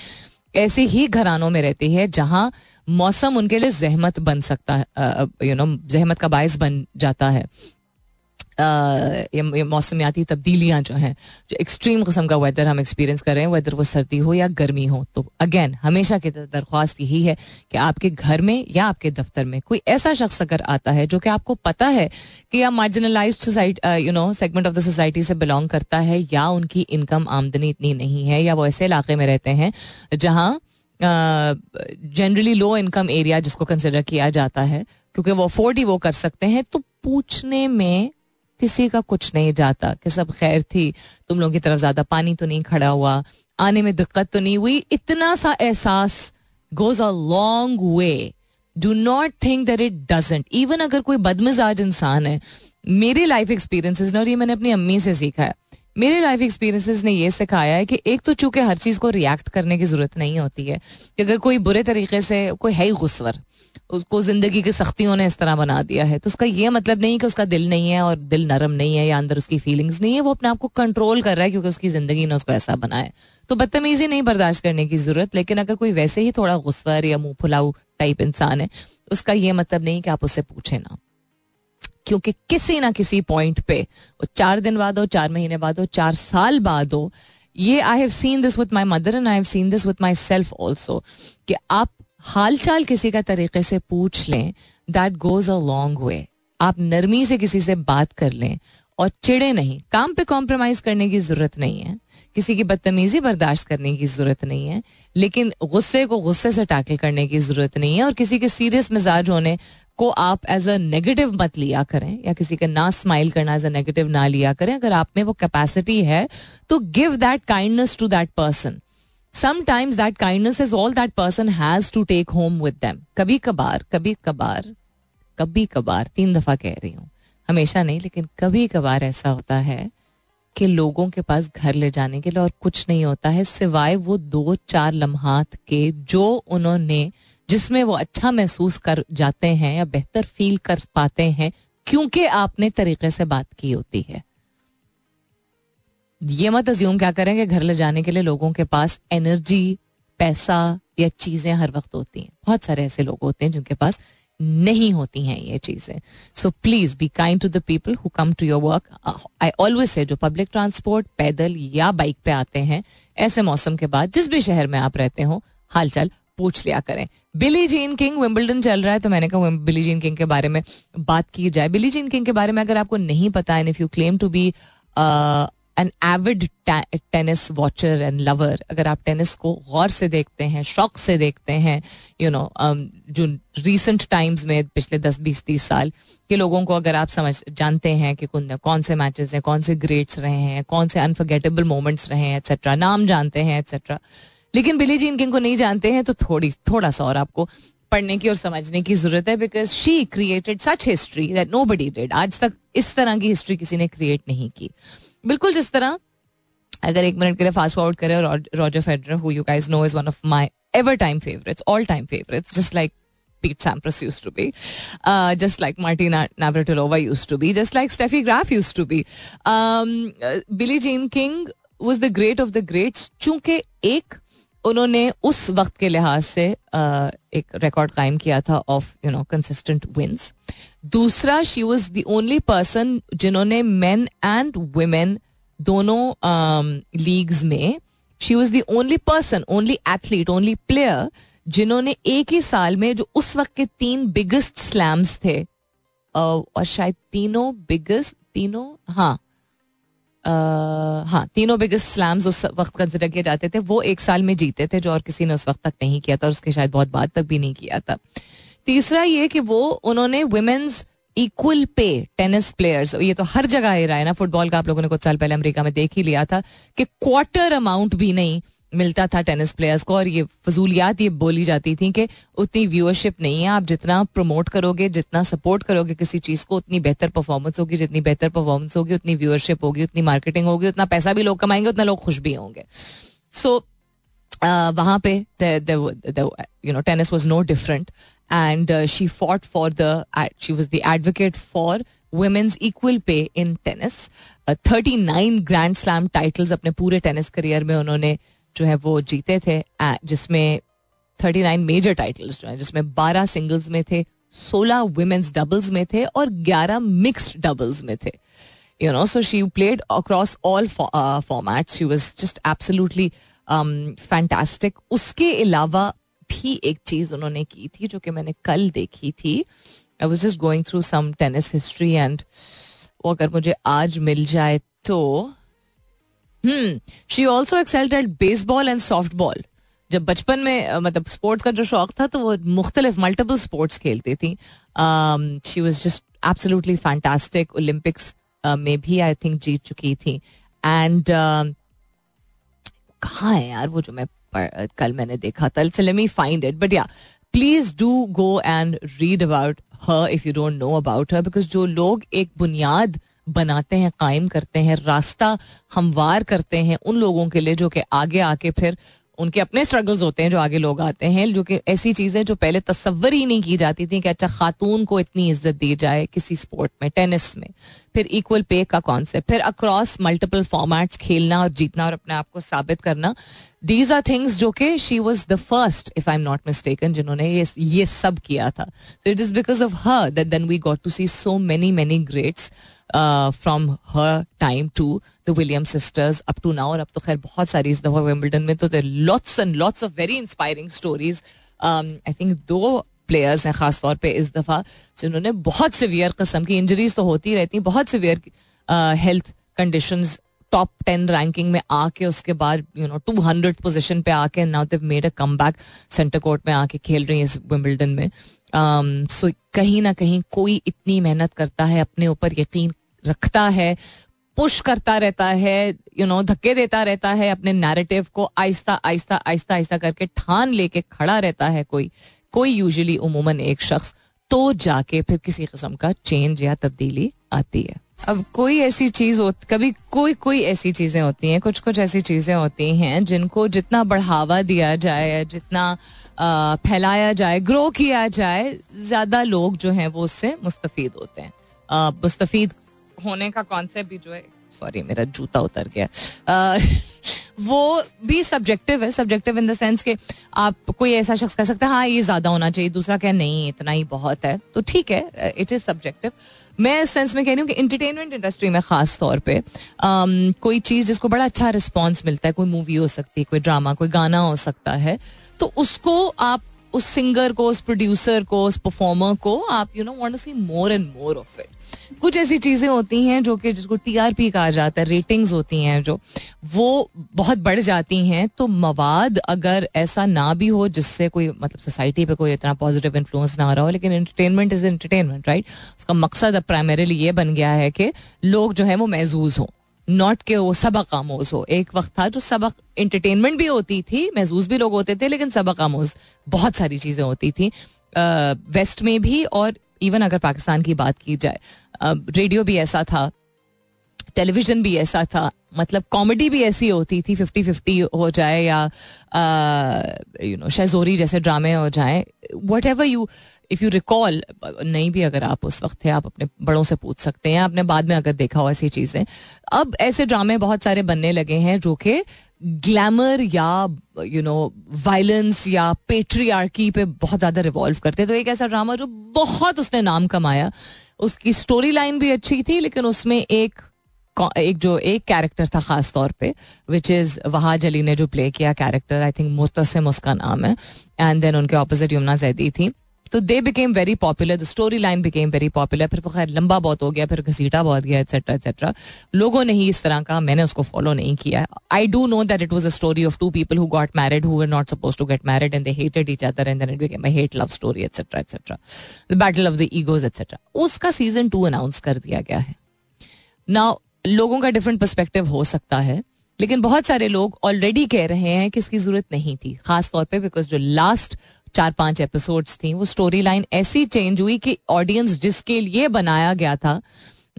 ऐसे ही घरानों में रहती है जहाँ मौसम उनके लिए जहमत बन सकता है यू नो जहमत का बायस बन जाता है। मौसमियाती तब्दीलियाँ जो हैं, जो एक्सट्रीम कस्म का वेदर हम एक्सपीरियंस कर रहे हैं वेदर वो सर्दी हो या गर्मी हो। तो अगेन हमेशा की दरख्वास्त यही है कि आपके घर में या आपके दफ्तर में कोई ऐसा शख्स अगर आता है, जो कि आपको पता है कि या marginalise society you know segment of the society से बिलोंग करता है या उनकी इनकम आमदनी इतनी नहीं है या वो ऐसे इलाके में रहते हैं जहाँ जनरली लो इनकम एरिया जिसको कंसिडर किया जाता है, क्योंकि वो अफोर्ड ही वो कर सकते हैं तो पूछने में किसी का कुछ नहीं जाता कि सब खैर थी, तुम लोगों की तरफ़ ज़्यादा पानी तो नहीं खड़ा हुआ। आने में दिक्कत तो नहीं हुई। इतना सा एहसास goes a long way do not think that it doesn't even अगर कोई बदमिजाज इंसान है, मेरे लाइफ एक्सपीरियंसेस ने, और ये मैंने अपनी अम्मी से सीखा है, मेरे लाइफ एक्सपीरियंसेस ने ये सिखाया है कि एक तो चूँकि हर चीज़ को रिएक्ट करने की ज़रूरत नहीं होती है, कि अगर कोई बुरे तरीके से, कोई है ही गुस्वर उसको ज़िंदगी की सख्तियों ने इस तरह बना दिया है। तो उसका ये मतलब नहीं कि उसका दिल नहीं है और दिल नरम नहीं है या अंदर उसकी फीलिंग्स नहीं है, वो अपने आप को कंट्रोल कर रहा है क्योंकि उसकी ज़िंदगी ने उसको ऐसा बनाया तो बदतमीजी नहीं बर्दाश्त करने की ज़रूरत, लेकिन अगर कोई वैसे ही थोड़ा गुस्वर या मुँह फुलाऊ टाइप इंसान है, उसका ये मतलब नहीं कि आप उससे पूछे ना। क्योंकि किसी ना किसी पॉइंट पे, वो चार दिन बाद हो, चार महीने बाद हो, चार साल बाद हो, ये I have seen this with my mother and I have seen this with myself also कि आप हाल चाल किसी का तरीके से पूछ लें that goes a long way आप नरमी से किसी से बात कर लें और चिड़े नहीं, काम पे कॉम्प्रोमाइज करने की ज़रूरत नहीं है। किसी की बदतमीजी बर्दाश्त करने की ज़रूरत नहीं है, लेकिन गुस्से को गुस्से से टैकल करने की ज़रूरत नहीं है और किसी के सीरियस मिजाज होने को आप एज अ नेगेटिव मत लिया करें या किसी का ना स्माइल करना एज अ नेगेटिव ना लिया करें। अगर आप में वो कैपेसिटी है तो give that kindness to that person sometimes that kindness is all that person has to take home with them कभी कभार कभी कभार कभी कभार, तीन दफ़ा कह रही हूँ। हमेशा नहीं, लेकिन कभी कभार ऐसा होता है कि लोगों के पास घर ले जाने के लिए और कुछ नहीं होता है, सिवाय वो दो चार लम्हात के जो उन्होंने, जिसमें वो अच्छा महसूस कर जाते हैं या बेहतर फील कर पाते हैं, क्योंकि आपने तरीके से बात की होती है। ये मत अज्यूम क्या करें कि घर ले जाने के लिए लोगों के पास एनर्जी पैसा या चीज़ें हर वक्त होती हैं। बहुत सारे ऐसे लोग होते हैं जिनके पास नहीं होती हैं ये चीज़ें। So please be kind to the people who come to your work I always say जो पब्लिक ट्रांसपोर्ट पैदल या बाइक पे आते हैं, ऐसे मौसम के बाद जिस भी शहर में आप रहते हो, हालचाल पूछ लिया करें। बिली जीन किंग विम्बल्डन चल रहा है तो मैंने कहा बिली जीन किंग के बारे में बात की जाए। बिली जीन किंग के बारे में अगर आपको नहीं पता and if you claim to be an avid tennis watcher and lover अगर आप टेनिस को गौर से देखते हैं शौक से देखते हैं यू नो um, जो रिसेंट टाइम्स में पिछले दस बीस तीस साल के लोगों को अगर आप समझ जानते हैं कि कौन से मैचेस हैं कौन से ग्रेट्स रहे हैं कौन से अनफर्गेटेबल मोमेंट्स रहे हैं एक्सेट्रा नाम जानते हैं एक्सेट्रा लेकिन बिली जीन किंग को नहीं जानते हैं तो थोड़ी थोड़ा सा और आपको पढ़ने की और समझने की ज़रूरत है because she created such history that nobody did आज तक इस तरह की हिस्ट्री किसी ने क्रिएट नहीं की। बिल्कुल जिस तरह, अगर एक मिनट के लिए फास्ट फॉरवर्ड करें Roger Federer who you guys know is one of my ever time favourites all time favourites just like Pete Sampras used to be just like Martina Navratilova used to be just like Steffi Graf used to be Billie Jean King was the great of the greats चूँकि एक उन्होंने उस वक्त के लिहाज से एक record कायम किया था of you know consistent wins दूसरा she was the only person जिन्होंने मेन एंड वुमेन दोनों लीग्स um, में she was the only person only athlete only player जिन्होंने एक ही साल में जो उस वक्त के तीन बिगेस्ट स्लैम्स थे और शायद तीनों बिगेस्ट तीनों हाँ हाँ तीनों बिगेस्ट स्लैम्स उस वक्त कंसिडर किए जाते थे। वो एक साल में जीते थे, जो और किसी ने उस वक्त तक नहीं किया था और उसके शायद बहुत बाद तक भी नहीं किया था। तीसरा ये कि वो, उन्होंने women's equal pay tennis players ये तो हर जगह ही रहा है ना फुटबॉल का आप लोगों ने कुछ साल पहले अमेरिका में देख ही लिया था कि क्वार्टर अमाउंट भी नहीं मिलता था टेनिस प्लेयर्स को और ये फजूलियात ये बोली जाती थी कि उतनी व्यूअरशिप नहीं है। आप जितना प्रमोट करोगे, जितना सपोर्ट करोगे किसी चीज़ को, उतनी बेहतर परफॉर्मेंस होगी। जितनी बेहतर परफॉर्मेंस होगी, उतनी व्यूअरशिप होगी, उतनी मार्केटिंग होगी। उतना पैसा भी लोग कमाएँगे, उतना लोग खुश भी होंगे। सो वहाँ पे you know tennis was no different and she fought for the she was the advocate for women's equal pay in tennis thirty nine grand slam titles अपने पूरे टेनिस करियर में उन्होंने जो है वो जीते थे जिसमें थर्टी नाइन मेजर टाइटल्स जो है, जिसमें बारह सिंगल्स में थे, सोलह वुमेन्स डबल्स में थे और ग्यारह मिक्सड डबल्स में थे। You know so she played across all format she was just absolutely fantastic उसके अलावा भी एक चीज़ उन्होंने की थी जो कि मैंने कल देखी थी। I was just going through some tennis history and वो अगर मुझे आज मिल जाए तो she also excelled at baseball and softball जब बचपन में मतलब स्पोर्ट्स का जो शौक था तो वो मुख्तलिफ़ मल्टीपल स्पोर्ट्स खेलती थी। She was just absolutely fantastic Olympics में भी आई थिंक जीत चुकी थी। एंड कहाँ है यार वो जो मैं कल मैंने देखा था? चले me find it but yeah please do go and read about her if you don't know about her because जो लोग एक बुनियाद बनाते हैं, कायम करते हैं, रास्ता हमवार करते हैं उन लोगों के लिए जो कि आगे आके फिर उनके अपने स्ट्रगल्स होते हैं, जो आगे लोग आते हैं, जो कि ऐसी चीज़ें जो पहले तस्वर ही नहीं की जाती थी कि अच्छा खातून को इतनी इज़्ज़त दी जाए किसी स्पोर्ट में टेनिस में। फिर इक्वल पे का कॉन्सेप्ट फिर अक्रॉस मल्टीपल फॉर्मेट्स खेलना और जीतना और अपने आप को साबित करना। दीज आर थिंग्स जो कि she was the first if I am not mistaken जिन्होंने ये ये सब किया था। So it is because of her that then we got to see so many many greats from her time to the William sisters up to now और अब तो खैर बहुत सारी इस दफ़ा विम्बल्डन में तो lots and lots of very inspiring stories I think दो प्लेयर्स हैं खास तौर पे इस दफ़ा जिन्होंने बहुत सिवियर कस्म की इंजरीज तो होती रहती हैं, बहुत severe health condition top ten ranking में आके उसके बाद you know two hundred position पे आके now they've made a come back centre court में आके खेल रही है इस विम्बल्डन में। सो um, कहीं ना कहीं कोई इतनी मेहनत करता है अपने ऊपर यकीन रखता है पुश करता रहता है यू नो धक्के देता रहता है अपने नैरेटिव को आहिस्ता आहिस्ता आहिस्ता आहिस्ता करके ठान लेके खड़ा रहता है कोई कोई यूजुअली उमूमन एक शख्स तो जाके फिर किसी किस्म का चेंज या तब्दीली आती है। अब कोई ऐसी चीज़ हो कभी कोई कोई ऐसी चीज़ें होती हैं कुछ कुछ ऐसी चीज़ें होती हैं जिनको जितना बढ़ावा दिया जाए जितना फैलाया जाए ग्रो किया जाए, ज़्यादा लोग जो हैं वो उससे मुस्तफ़ होते हैं। मुस्तफ़ होने का कॉन्सेप्ट भी जो है सॉरी मेरा जूता उतर गया। वो भी सब्जेक्टिव है सब्जेक्टिव इन द सेंस कि आप कोई ऐसा शख्स कह सकता है हाँ ये ज़्यादा होना चाहिए। दूसरा कह, नहीं, इतना ही बहुत है। तो ठीक है इट इज़ सब्जेक्टिव मैं इस सेंस में कह रही हूँ कि इंटरटेनमेंट इंडस्ट्री में खास तौर पे कोई चीज़ जिसको बड़ा अच्छा रिस्पॉन्स मिलता है, कोई मूवी हो सकती है, कोई ड्रामा कोई गाना हो सकता है तो उसको आप, उस सिंगर को, उस प्रोड्यूसर को, उस परफॉर्मर को आप you know want to see more and more of it कुछ ऐसी चीज़ें होती हैं जो कि जिसको टीआरपी कहा जाता है रेटिंग्स होती हैं जो, वो बहुत बढ़ जाती हैं। तो मवाद अगर ऐसा ना भी हो जिससे कोई मतलब सोसाइटी पे कोई इतना पॉजिटिव इन्फ्लुएंस ना रहा हो, लेकिन एंटरटेनमेंट इज़ एंटरटेनमेंट राइट उसका मकसद अब प्राइमरीली ये बन गया है कि लोग जो है वो महजूज हों। नॉट के वो सबक आमोज हो। एक वक्त था जो सबक इंटरटेनमेंट भी होती थी महसूस भी लोग होते थे, लेकिन सबक आमोज बहुत सारी चीज़ें होती थी। वेस्ट में भी और इवन अगर पाकिस्तान की बात की जाए रेडियो भी ऐसा था टेलीविज़न भी ऐसा था मतलब कॉमेडी भी ऐसी होती थी फिफ्टी फिफ्टी हो जाए या यू नो शहजोरी जैसे ड्रामे हो जाए whatever you if you recall नहीं भी अगर आप उस वक्त थे, आप अपने बड़ों से पूछ सकते हैं, आपने बाद में अगर देखा हो ऐसी चीज़ें। अब ऐसे ड्रामे बहुत सारे बनने लगे हैं, जो कि ग्लैमर या यू नो वायलेंस या पेट्रियार्की पे बहुत ज़्यादा रिवॉल्व करते तो एक ऐसा ड्रामा जो बहुत उसने नाम कमाया। उसकी स्टोरी लाइन भी अच्छी थी, लेकिन उसमें एक एक जो एक कैरेक्टर था खास तौर पे विच इज़ वहाज अली ने जो प्ले किया कैरेक्टर आई थिंक मुतसम उसका नाम है। एंड देन उनके ऑपोजिट यमुना जैदी थी। तो they became very popular the story line became very popular फिर खैर लंबा बहुत हो गया, फिर घसीटा बहुत गया एक्सेट्रा एक्सेट्रा लोगों ने ही इस तरह का, मैंने उसको फॉलो नहीं किया. I do know that it was a story of two people who got married who were not suppose to get married and they hated each other and it became hate love story etcetera etcetera the battle of the egos etcetera उसका season two announce कर दिया गया है. ना लोगों का different perspective हो सकता है, लेकिन बहुत सारे लोग ऑलरेडी कह रहे हैं कि इसकी ज़रूरत नहीं थी खास तौर पे बिकॉज़ जो लास्ट चार पाँच एपिसोड्स थी। वो स्टोरी लाइन ऐसी चेंज हुई कि ऑडियंस जिसके लिए बनाया गया था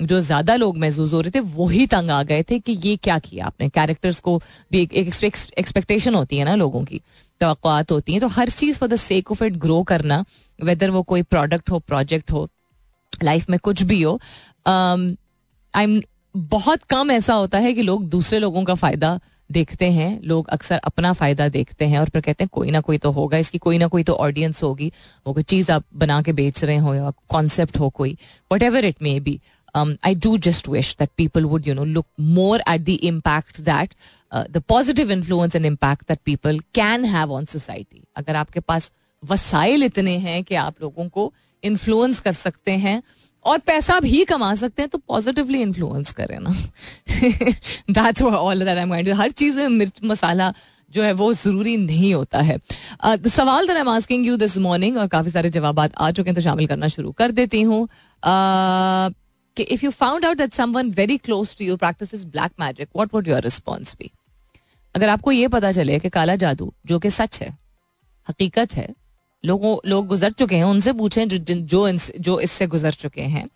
जो ज़्यादा लोग महसूस हो रहे थे वही तंग आ गए थे कि ये क्या किया आपने। कैरेक्टर्स को भी एक एक्सपेक्टेशन होती है ना लोगों की तो होती हैं। तो हर चीज़ for the sake of it grow करना वेदर वो कोई प्रोडक्ट हो प्रोजेक्ट हो लाइफ में कुछ भी हो आई um, बहुत कम ऐसा होता है कि लोग दूसरे लोगों का फ़ायदा देखते हैं, लोग अक्सर अपना फ़ायदा देखते हैं और फिर कहते हैं, कोई ना कोई तो होगा, इसकी कोई ना कोई तो ऑडियंस होगी, वो कोई चीज़ आप बना के बेच रहे हो या कॉन्सेप्ट हो कोई whatever it may be I do just wish that people would you know look more at the impact that the positive influence and impact that people can have on society अगर आपके पास वसाइल इतने हैं कि आप लोगों को इन्फ्लुएंस कर सकते हैं और पैसा भी कमा सकते हैं तो पॉजिटिवली इन्फ्लुएंस करें ना। That's all that I am हर चीज़ में मिर्च मसाला जो है वो ज़रूरी नहीं होता है। uh, सवाल I am asking you this morning और काफ़ी सारे जवाब आ चुके हैं तो शामिल करना शुरू कर देती हूँ। कि if you found out that someone very close to you practice black magic what would your response be अगर आपको ये पता चले कि काला जादू जो कि सच है हकीकत है लोगों, लोग गुजर चुके हैं, उनसे पूछें जो जो जो इससे गुजर चुके हैं।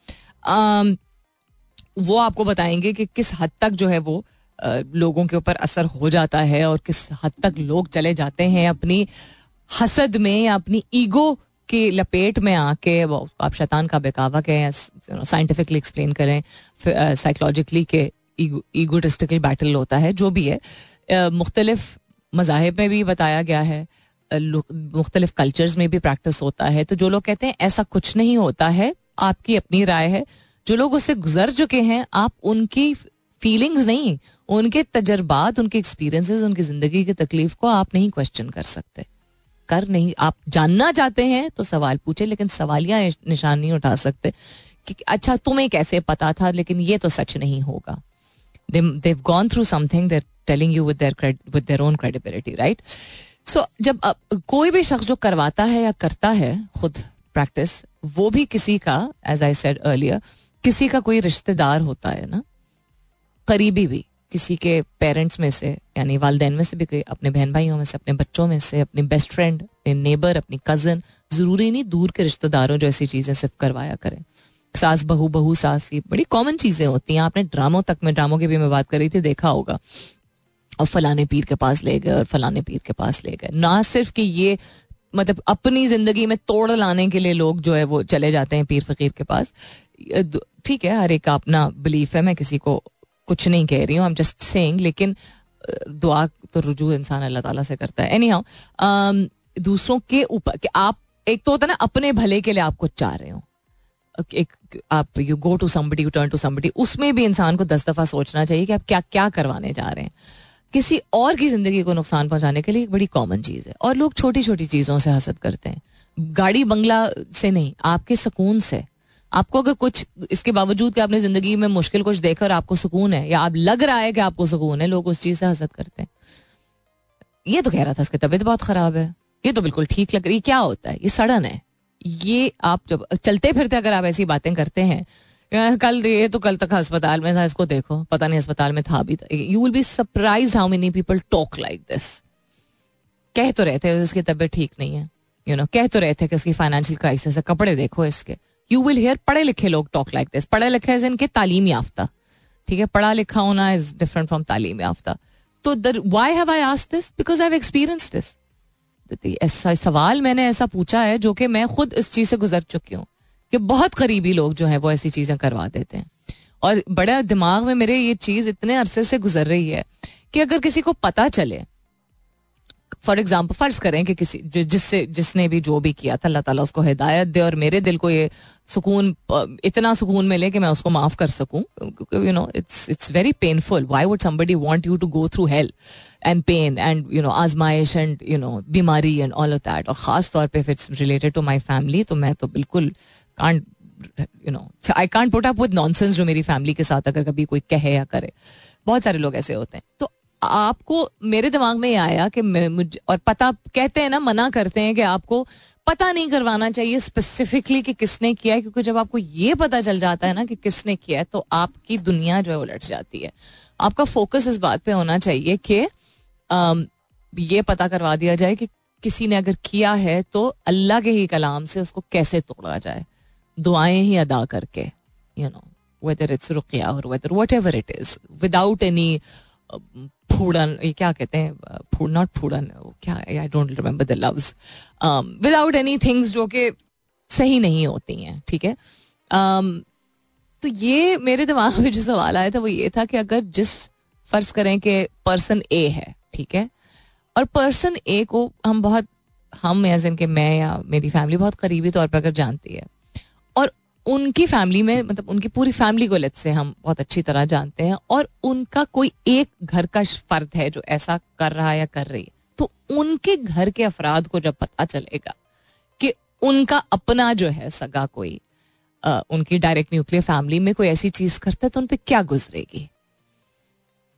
वो आपको बताएँगे कि किस हद तक जो है वो लोगों के ऊपर असर हो जाता है और किस हद तक लोग चले जाते हैं अपनी हसद में या अपनी ईगो की लपेट में आके आप शैतान का बेकावा कहें साइंटिफिकली एक्सप्लेन करें साइकोलॉजिकली के ईगोटिस्टिकल बैटल होता है, जो भी है। मुख्तलिफ़ मजाहब में भी बताया गया है। मुख्तलिफ़ कल्चर्स में भी प्रैक्टिस होता है तो जो लोग कहते हैं, ऐसा कुछ नहीं होता है, आपकी अपनी राय है। जो लोग उससे गुजर चुके हैं, आप उनकी फीलिंग्स नहीं, उनके तजर्बात, उनके एक्सपीरियंसेस उनकी ज़िंदगी की तकलीफ़ को आप नहीं क्वेश्चन कर सकते। कर नहीं, आप जानना चाहते हैं तो सवाल पूछे, लेकिन सवालिया निशान नहीं उठा सकते कि अच्छा तुम्हें कैसे पता था, लेकिन ये तो सच नहीं होगा। They've gone through something they're telling you with their own credibility, right? So जब कोई भी शख्स जो करवाता है या करता है खुद प्रैक्टिस वो भी किसी का एज आई सेड अर्लियर किसी का कोई रिश्तेदार होता है ना? करीबी भी, किसी के पेरेंट्स में से, यानी वालदेन में से भी कोई, अपने बहन भाइयों में से, अपने बच्चों में से, अपने बेस्ट फ्रेंड अपने नेबर अपनी कज़न ज़रूरी नहीं दूर के रिश्तेदारों जो ऐसी चीज़ें सिर्फ़ करवाया करें। सास, बहू बहू, सास, ये बड़ी कॉमन चीज़ें होती हैं। आपने ड्रामों तक में ड्रामों की भी मैं बात कर रही थी, देखा होगा। और फलाने पीर के पास ले गए और फलाने पीर के पास ले गए। ना सिर्फ़ कि ये मतलब अपनी ज़िंदगी में तोड़ लाने के लिए लोग जो है वो चले जाते हैं पीर फकीर के पास। ठीक है, हर एक का अपना बिलीफ है, मैं किसी को कुछ नहीं कह रही हूँ आई एम जस्ट सेइंग लेकिन दुआ तो रुजू इंसान अल्लाह ताला से करता है। एनी हाउ दूसरों के ऊपर, कि आप, एक तो होता है ना, अपने भले के लिए आप कुछ चाह रहे हो। एक, आप you go to somebody you turn to somebody उसमें भी इंसान को दस दफ़ा सोचना चाहिए कि आप क्या क्या करवाने जा रहे हैं। किसी और की ज़िंदगी को नुकसान पहुँचाने के लिए एक बड़ी कॉमन चीज़ है। और लोग छोटी छोटी चीज़ों से हसद करते हैं। गाड़ी बंगला से नहीं, आपके सुकून से। आपको अगर कुछ, इसके बावजूद कि आपने ज़िंदगी में मुश्किल कुछ देखा और आपको सुकून है, या आप लग रहा है कि आपको सुकून है, लोग उस चीज़ से हसद करते हैं। ये तो कह रहा था, इसकी तबीयत बहुत खराब है। ये तो बिल्कुल ठीक लग रही क्या होता है? ये सड़न है। ये आप जब चलते फिरते अगर आप ऐसी बातें करते हैं कल ये तो कल तक अस्पताल में था, इसको देखो। पता नहीं अस्पताल में था भी you will be surprised how many people talk like this कह तो रहे थे उसकी तबीयत ठीक नहीं है। यू नो कह तो रहे थे कि उसकी फाइनेंशियल क्राइसिस है, कपड़े देखो इसके। यू विल हेयर पढ़े लिखे लोग टॉक लाइक दिस पढ़े लिखे इज़ इनके तालीम याफ्ता। ठीक है, पढ़ा लिखा होना इज़ डिफरेंट फ्रॉम तालीम याफ्ता। तो why have I ask this because I have experience this ऐसा सवाल मैंने ऐसा पूछा है जो कि मैं खुद इस चीज़ से गुजर चुकी हूँ। कि बहुत करीबी लोग जो है वो ऐसी चीज़ें करवा देते हैं। और बड़ा दिमाग में मेरे ये चीज़ इतने अरसे से गुजर रही है कि अगर किसी को पता चले, फॉर एग्ज़ाम्पल, फ़र्ज़ करें कि किसी जिससे, जिसने भी जो भी किया था, अल्लाह ताला उसको हिदायत दे और मेरे दिल को ये सुकून इतना सुकून मिले कि मैं उसको माफ़ कर सकूँ। You know it's it's very painful why would somebody want you to go through health and pain and you know आजमाइश एंड यू नो बीमारी एंड ऑल ऑफ़ दैट और खास तौर पे it's related to my family तो मैं तो बिल्कुल can't you know I can't put up with nonsense जो मेरी फैमिली के साथ अगर कभी कोई कहे या करे। बहुत सारे लोग ऐसे होते हैं। तो आपको, मेरे दिमाग में ये आया कि मुझे, और पता, कहते हैं ना, मना करते हैं कि आपको पता नहीं करवाना चाहिए स्पेसिफिकली कि किसने किया है, क्योंकि जब आपको ये पता चल जाता है ना कि किसने किया है तो आपकी दुनिया जो है उलट जाती है। आपका फोकस इस बात पे होना चाहिए कि ये पता करवा दिया जाए कि किसी ने अगर किया है तो अल्लाह के ही कलाम से उसको कैसे तोड़ा जाए। दुआएँ ही अदा करके यू नो वेदर इट्स रुकिया और whether whatever it is without any Fudan ये क्या कहते हैं फ़ूड नॉट फूडन क्या I don't remember the loves without any things जो कि सही नहीं होती हैं ठीक है? Um, तो ये मेरे दिमाग में जो सवाल आया था वो ये था कि अगर जिस फ़र्ज़ करें कि पर्सन ए है ठीक है? और पर्सन ए को हम बहुत हम एज इनके मैं या मेरी फैमिली बहुत करीबी तौर पर अगर जानती है उनकी फैमिली में मतलब उनकी पूरी फैमिली को लेट से हम बहुत अच्छी तरह जानते हैं और उनका कोई एक घर का फर्द है जो ऐसा कर रहा है या कर रही है तो उनके घर के अफराद को जब पता चलेगा कि उनका अपना जो है सगा कोई आ, उनकी डायरेक्ट न्यूक्लियर फैमिली में कोई ऐसी चीज़ करता है तो उन पर क्या गुजरेगी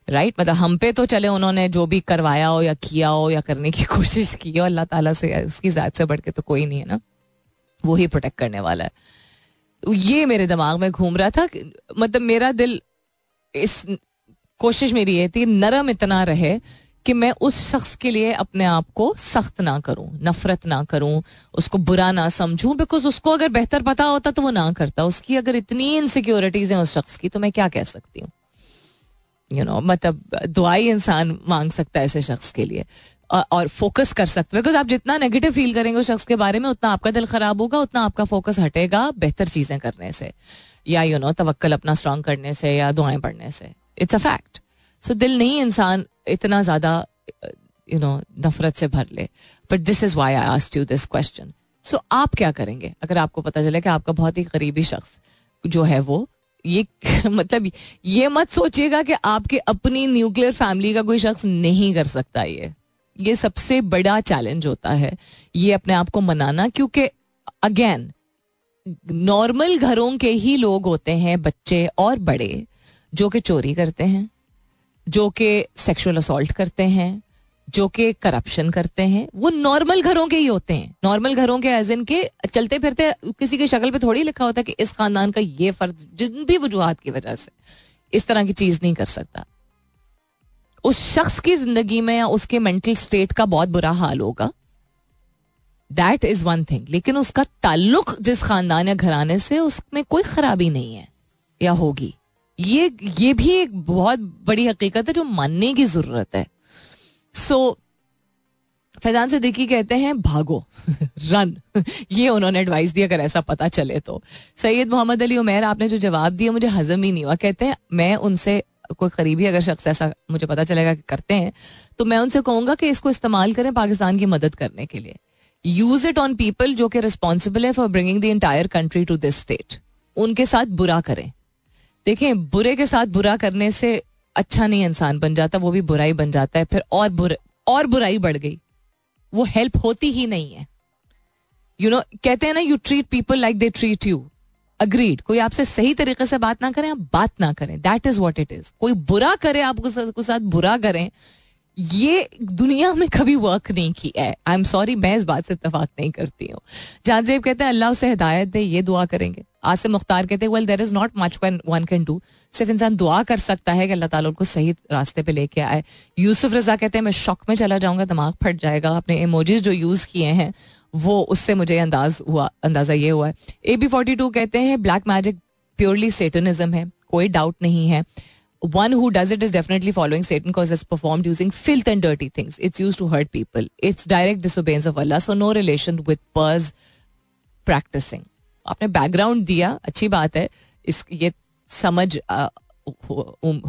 राइट right? मतलब हम पे तो चले उन्होंने जो भी करवाया हो या किया हो या करने की कोशिश की हो अल्लाह ताला से उसकी जात से बढ़ के तो कोई नहीं है ना वो ही प्रोटेक्ट करने वाला है ये मेरे दिमाग में घूम रहा था मतलब मेरा दिल इस कोशिश मेरी ये थी, नरम इतना रहे कि मैं उस शख्स के लिए अपने आप को सख्त ना करूँ, नफरत ना करूँ, उसको बुरा ना समझूं बिकॉज़ उसको अगर बेहतर पता होता तो वो ना करता। उसकी अगर इतनी इनसिक्योरिटीज हैं उस शख्स की तो मैं क्या कह सकती हूँ? यू नो मतलब दुआई इंसान मांग सकता है ऐसे शख्स के लिए। और फोकस कर सकते बिकॉज़ आप जितना नेगेटिव फील करेंगे उस शख्स के बारे में, उतना आपका दिल खराब होगा, उतना आपका फोकस हटेगा बेहतर चीज़ें करने से। या यू नो तवक्कल अपना स्ट्रांग करने से या दुआएँ पढ़ने से। इट्स अ फैक्ट सो दिल नहीं इंसान इतना ज़्यादा यू नो नफरत से भर ले। But this is why I asked you this question so आप क्या करेंगे? अगर आपको पता चले कि आपका बहुत ही करीबी शख्स जो है वो, ये मतलब ये मत सोचिएगा कि आपके अपनी न्यूक्लियर फैमिली का कोई शख्स नहीं कर सकता ये। ये सबसे बड़ा चैलेंज होता है, ये अपने आप को मनाना, क्योंकि अगेन नॉर्मल घरों के ही लोग होते हैं बच्चे और बड़े, जो कि चोरी करते हैं, जो कि सेक्सुअल असोल्ट करते हैं, जो कि करप्शन करते हैं, वो नॉर्मल घरों के ही होते हैं। नॉर्मल घरों के एज इन के चलते फिरते किसी की शक्ल पे थोड़ी लिखा होता है कि इस खानदान का ये फ़र्ज़, जिन भी वजूहत की वजह से, इस तरह की चीज़ नहीं कर सकता। उस शख्स की ज़िंदगी में या उसके मेंटल स्टेट का बहुत बुरा हाल होगा। दैट इज़ वन थिंग लेकिन उसका ताल्लुक जिस खानदान या घराने से उसमें कोई खराबी नहीं है या होगी। ये ये भी एक बहुत बड़ी हकीकत है जो मानने की ज़रूरत है। सो so, फैजान से देखी कहते हैं भागो रन ये उन्होंने एडवाइस दिया अगर ऐसा पता चले तो। सैयद मोहम्मद अली उमेर आपने जो जवाब दिया मुझे हजम ही नहीं हुआ। कहते हैं मैं उनसे कोई करीबी अगर शख्स ऐसा मुझे पता चलेगा कि करते हैं तो मैं उनसे कहूँगा कि इसको इस्तेमाल करें पाकिस्तान की मदद करने के लिए। यूज़ इट ऑन पीपल जो कि रिस्पॉन्सिबल है for bringing the entire country to this state उनके साथ बुरा करें। देखें बुरे के साथ बुरा करने से अच्छा नहीं इंसान बन जाता वो भी बुराई बन जाता है फिर और बुरा और बुराई बढ़ गई। वो हेल्प होती ही नहीं है। यू you नो know, कहते हैं ना you treat people like they treat you agreed कोई आपसे सही तरीके से बात ना करें, आप बात ना करें. That is what it is कोई बुरा करे आपको साथ बुरा करें. ये दुनिया में कभी वर्क नहीं किया है. आई एम सॉरी मैं इस बात से इतफाक नहीं करती हूँ. जेब कहते हैं, अल्लाह उसे हिदायत दे, ये दुआ करेंगे. आसिम मुख्तार कहते हैं well there is not much one can do सिर्फ़ इंसान दुआ कर सकता है कि अल्लाह ताला उनको सही रास्ते पे लेके आए. यूसुफ रजा कहते हैं, मैं शौक में चला जाऊँगा, दिमाग फट जाएगा. अपने इमोजीज जो यूज़ किए हैं वो उससे मुझे अंदाज हुआ, अंदाज़ा ये हुआ है। ए बी फोर्टी टू कहते हैं ब्लैक मैजिक प्योरली सेटनिज्म है, कोई डाउट नहीं है। One who does it is definitely following Satan cause is perform using filth and dirty things it's use to hurt people it's direct disobedience of Allah so no relation with purse practicing आपने background दिया, अच्छी बात है। इस, ये समझ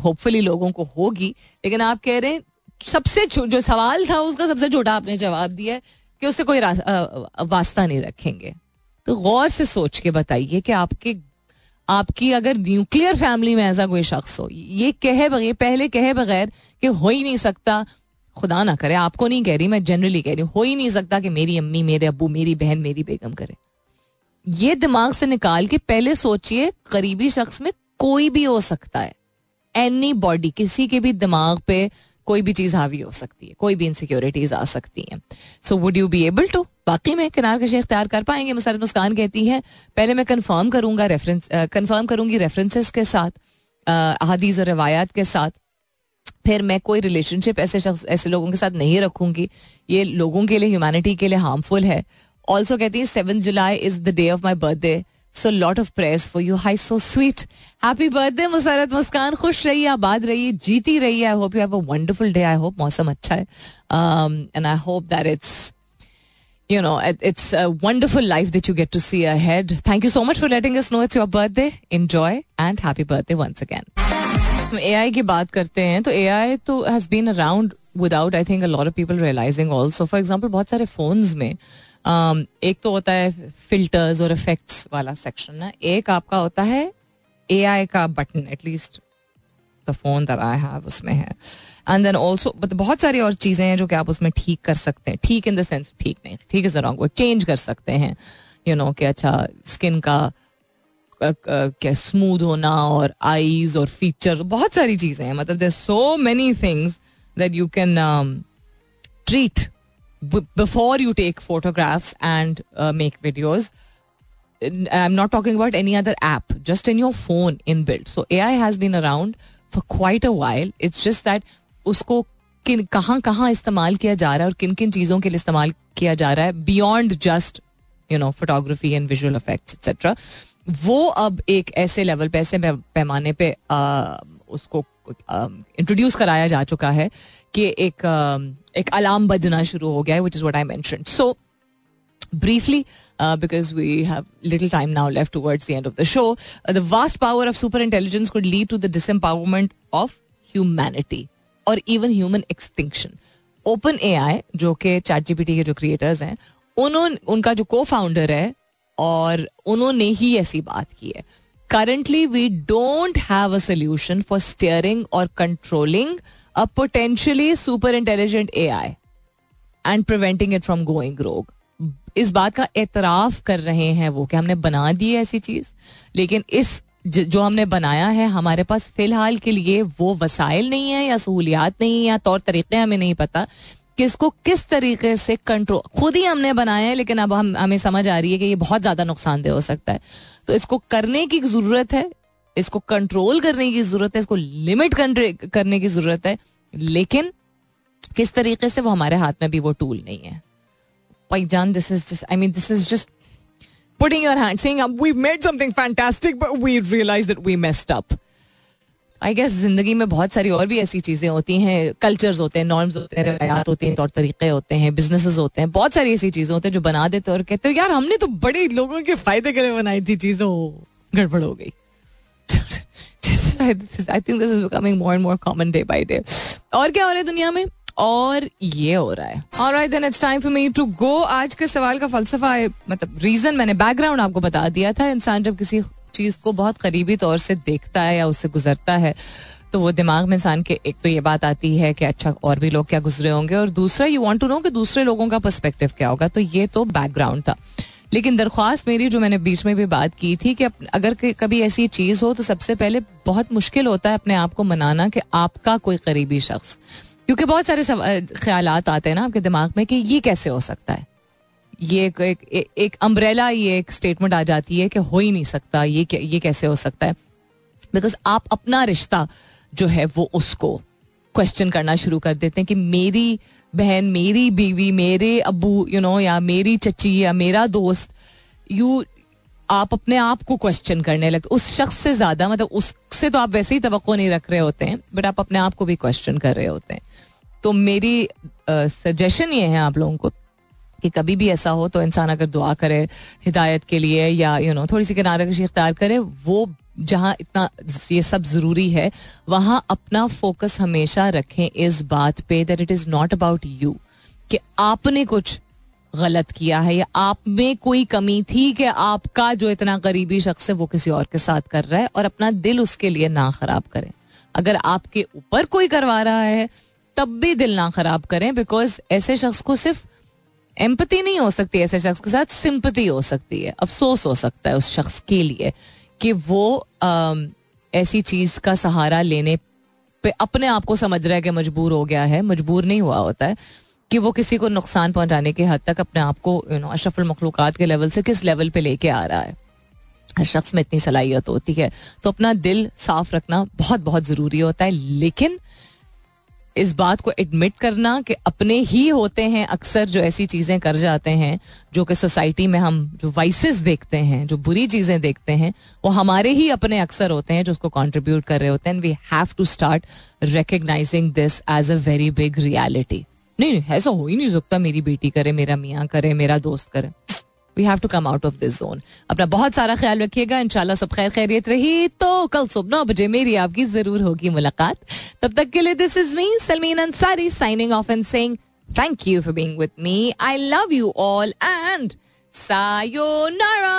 hopefully लोगों को होगी। लेकिन आप कह रहे हैं, सबसे जो सवाल था उसका सबसे छोटा आपने जवाब दिया है। कि उससे कोई वास्ता नहीं रखेंगे। तो गौर से सोच के बताइए कि आपके, आपकी अगर न्यूक्लियर फैमिली में ऐसा कोई शख्स हो, ये कहे बगैर पहले कहे बगैर कि हो ही नहीं सकता, खुदा ना करे, आपको नहीं कह रही, मैं जनरली कह रही हूँ, हो ही नहीं सकता कि मेरी अम्मी, मेरे अबू मेरी बहन, मेरी बेगम करे। ये दिमाग से निकाल के पहले सोचिए, करीबी शख्स में कोई भी हो सकता है। एनी बॉडी किसी के भी दिमाग पे कोई भी चीज़ हावी हो सकती है, कोई भी इनसिक्योरिटीज आ सकती हैं। So would you be able to बाकी में किनार कशी इख्तियार कर पाएँगे, मुसरत मुस्कान कहती है, पहले मैं कन्फर्म करूँगा रेफरेंस कंफर्म करूँगी रेफरेंसेस के साथ अहादीज और रवायात के साथ। फिर मैं कोई रिलेशनशिप ऐसे शख्स, ऐसे लोगों के साथ नहीं रखूँगी। ये लोगों के लिए ह्यूमैनिटी के लिए हार्मफुल है। ऑल्सो कहती है seven July is the day of my birthday so lot of prayers for you hi so sweet happy birthday Musarrat Muskan खुश रहिए आबाद रहिए जीती रहिए I hope you have a wonderful day I hope मौसम अच्छा है and I hope that it's you know, it's a wonderful life that you get to see ahead. Thank you so much for letting us know it's your birthday. Enjoy and happy birthday once again. AI की बात करते हैं तो AI तो has been around without I think a lot of people realizing also. For example, बहुत सारे phones में um, एक तो होता है फिल्टर्स और इफेक्ट्स वाला सेक्शन ना। एक आपका होता है ए आई का button at least the phone that I have उसमें है। एंड देन ऑल्सो बहुत सारी और चीज़ें हैं जो कि आप उसमें ठीक कर सकते हैं। ठीक इन द सेंस ठीक नहीं। ठीक इज़ रॉन्ग वो चेंज कर सकते हैं। यू नो कि अच्छा स्किन का क्या स्मूथ होना और आईज और फीचर बहुत सारी चीज़ें हैं। मतलब there so many things that you can treat before you take photographs and uh, make videos i'm not talking about any other app just in your phone inbuilt so ai has been around for quite a while it's just that उसको किन कहाँ कहाँ इस्तेमाल किया जा रहा है और किन किन चीज़ों के लिए इस्तेमाल किया जा रहा है beyond just you know photography and visual effects etcetera वो अब एक ऐसे लेवल पे ऐसे पैमाने पे आ, उसको इंट्रोड्यूस कराया जा चुका है कि एक एक अलार्म बजना शुरू हो गया है which is what I mention so briefly uh, because we have little time now left towards the end of the show uh, the vast power of super intelligence could lead to the disempowerment of humanity और even human extinction open ए आई जो कि chat GPT के जो creators हैं उन्होंने उनका जो को फाउंडर है और उन्होंने ही ऐसी बात की है we don't have a solution for steering और controlling a potentially super intelligent A I and preventing it from going rogue इस बात का एतराफ कर रहे हैं वो कि हमने बना दी है ऐसी चीज़, लेकिन इस जो हमने बनाया है, हमारे पास फ़िलहाल के लिए वो वसाइल नहीं है या सहूलियात नहीं है या तौर तरीके हमें नहीं पता। किसको किस तरीके से कंट्रोल खुद ही हमने बनाया है लेकिन अब हम हमें समझ आ रही है कि ये बहुत ज़्यादा नुकसानदेह हो सकता है तो इसको करने की ज़रूरत है इसको कंट्रोल करने की ज़रूरत है इसको लिमिट करने की ज़रूरत है लेकिन किस तरीके से वो हमारे हाथ में भी वो टूल नहीं है भाई जान this is just I mean this is just putting your hand, saying, We've made something fantastic, but we realized that we messed up. I guess ज़िंदगी में बहुत सारी और भी ऐसी चीज़ें होती हैं कल्चर्स होते हैं नॉर्म्स होते हैं, रवायात होती हैं, तौर तरीके होते हैं बिजनेसेस होते हैं, बहुत सारी ऐसी चीज़ें होती हैं जो बना देते और कहते हो, यार, हमने तो बड़े लोगों के फ़ायदे के लिए बनाई थी, चीज़ें, गड़बड़ हो गई। I think this is becoming more and more common day by day और क्या हो रहा है दुनिया में? और ये हो रहा है। Alright then it's time for me to go आज के सवाल का फलसफा मतलब रीजन मैंने बैकग्राउंड आपको बता दिया था, इंसान जब किसी चीज़ को बहुत करीबी तौर से देखता है या उससे गुजरता है तो वो दिमाग में इंसान के, एक तो ये बात आती है कि अच्छा और भी लोग क्या गुजरे होंगे और दूसरा यू वांट टू नो कि दूसरे लोगों का पर्सपेक्टिव क्या होगा तो ये तो बैकग्राउंड था। लेकिन दरख्वास्त मेरी, जो मैंने बीच में भी बात की थी कि अगर कभी ऐसी चीज़ हो तो सबसे पहले बहुत मुश्किल होता है अपने आप को मनाना कि आपका कोई करीबी शख्स। क्योंकि बहुत सारे ख्याल आते हैं ना आपके दिमाग में कि ये कैसे हो सकता है। ये एक एक, एक अम्ब्रेला ये एक स्टेटमेंट आ जाती है कि हो ही नहीं सकता ये ये कैसे हो सकता है? बिकॉज़ आप अपना रिश्ता जो है वो उसको क्वेश्चन करना शुरू कर देते हैं कि मेरी बहन मेरी बीवी मेरे अबू यू नो या मेरी चची या मेरा दोस्त यू आप अपने आप को क्वेश्चन करने लगते उस शख्स से ज़्यादा मतलब उससे तो आप वैसे ही तो नहीं रख रहे होते हैं बट आप अपने आप को भी क्वेश्चन कर रहे होते हैं। तो मेरी सजेशन ये है आप लोगों को कि कभी भी ऐसा हो तो इंसान अगर दुआ करे हिदायत के लिए या यू you नो know, थोड़ी सी किनारे कशी इख्तियार करे वो जहाँ इतना ये सब ज़रूरी है वहाँ अपना फोकस हमेशा रखें इस बात पे that it is not about you कि आपने कुछ गलत किया है या आप में कोई कमी थी कि आपका जो इतना करीबी शख्स है वो किसी और के साथ कर रहा है और अपना दिल उसके लिए ना खराब करें। अगर आपके ऊपर कोई करवा रहा है तब भी दिल ना खराब करें बिकॉज़ ऐसे शख्स को सिर्फ़ एम्पति नहीं हो सकती ऐसे शख्स के साथ सिंपति हो सकती है। अफसोस हो सकता है उस शख्स के लिए कि वो ऐसी चीज़ का सहारा लेने पे अपने आप को समझ रहा है कि मजबूर हो गया है, मजबूर नहीं हुआ होता है, कि वो किसी को नुकसान पहुँचाने के हद तक अपने आप को यू नो अशफल मखलूक़ात के लेवल से किस लेवल पे लेके आ रहा है। हर शख्स में इतनी सलाहियत होती है। तो अपना दिल साफ़ रखना बहुत बहुत ज़रूरी होता है। लेकिन इस बात को एडमिट करना कि अपने ही होते हैं अक्सर जो ऐसी चीज़ें कर जाते हैं, जो कि सोसाइटी में हम जो वाइसेस देखते हैं, जो बुरी चीज़ें देखते हैं, वो हमारे ही अपने अक्सर होते हैं जो उसको कंट्रीब्यूट कर रहे होते हैं। We have to start recognising this as a very big reality नहीं, ऐसा हो ही नहीं सकता, मेरी बेटी करे, मेरा मियाँ करे, मेरा दोस्त करे। We have to come out of this zone अपना बहुत सारा ख्याल रखिएगा। इंशाल्लाह सब खैर खैरियत रही। तो कल सुबह नौ बजे मेरी आपकी ज़रूर होगी मुलाकात। तब तक के लिए this is me Salmeen Ansari signing off and saying thank you for being with me I love you all and sayonara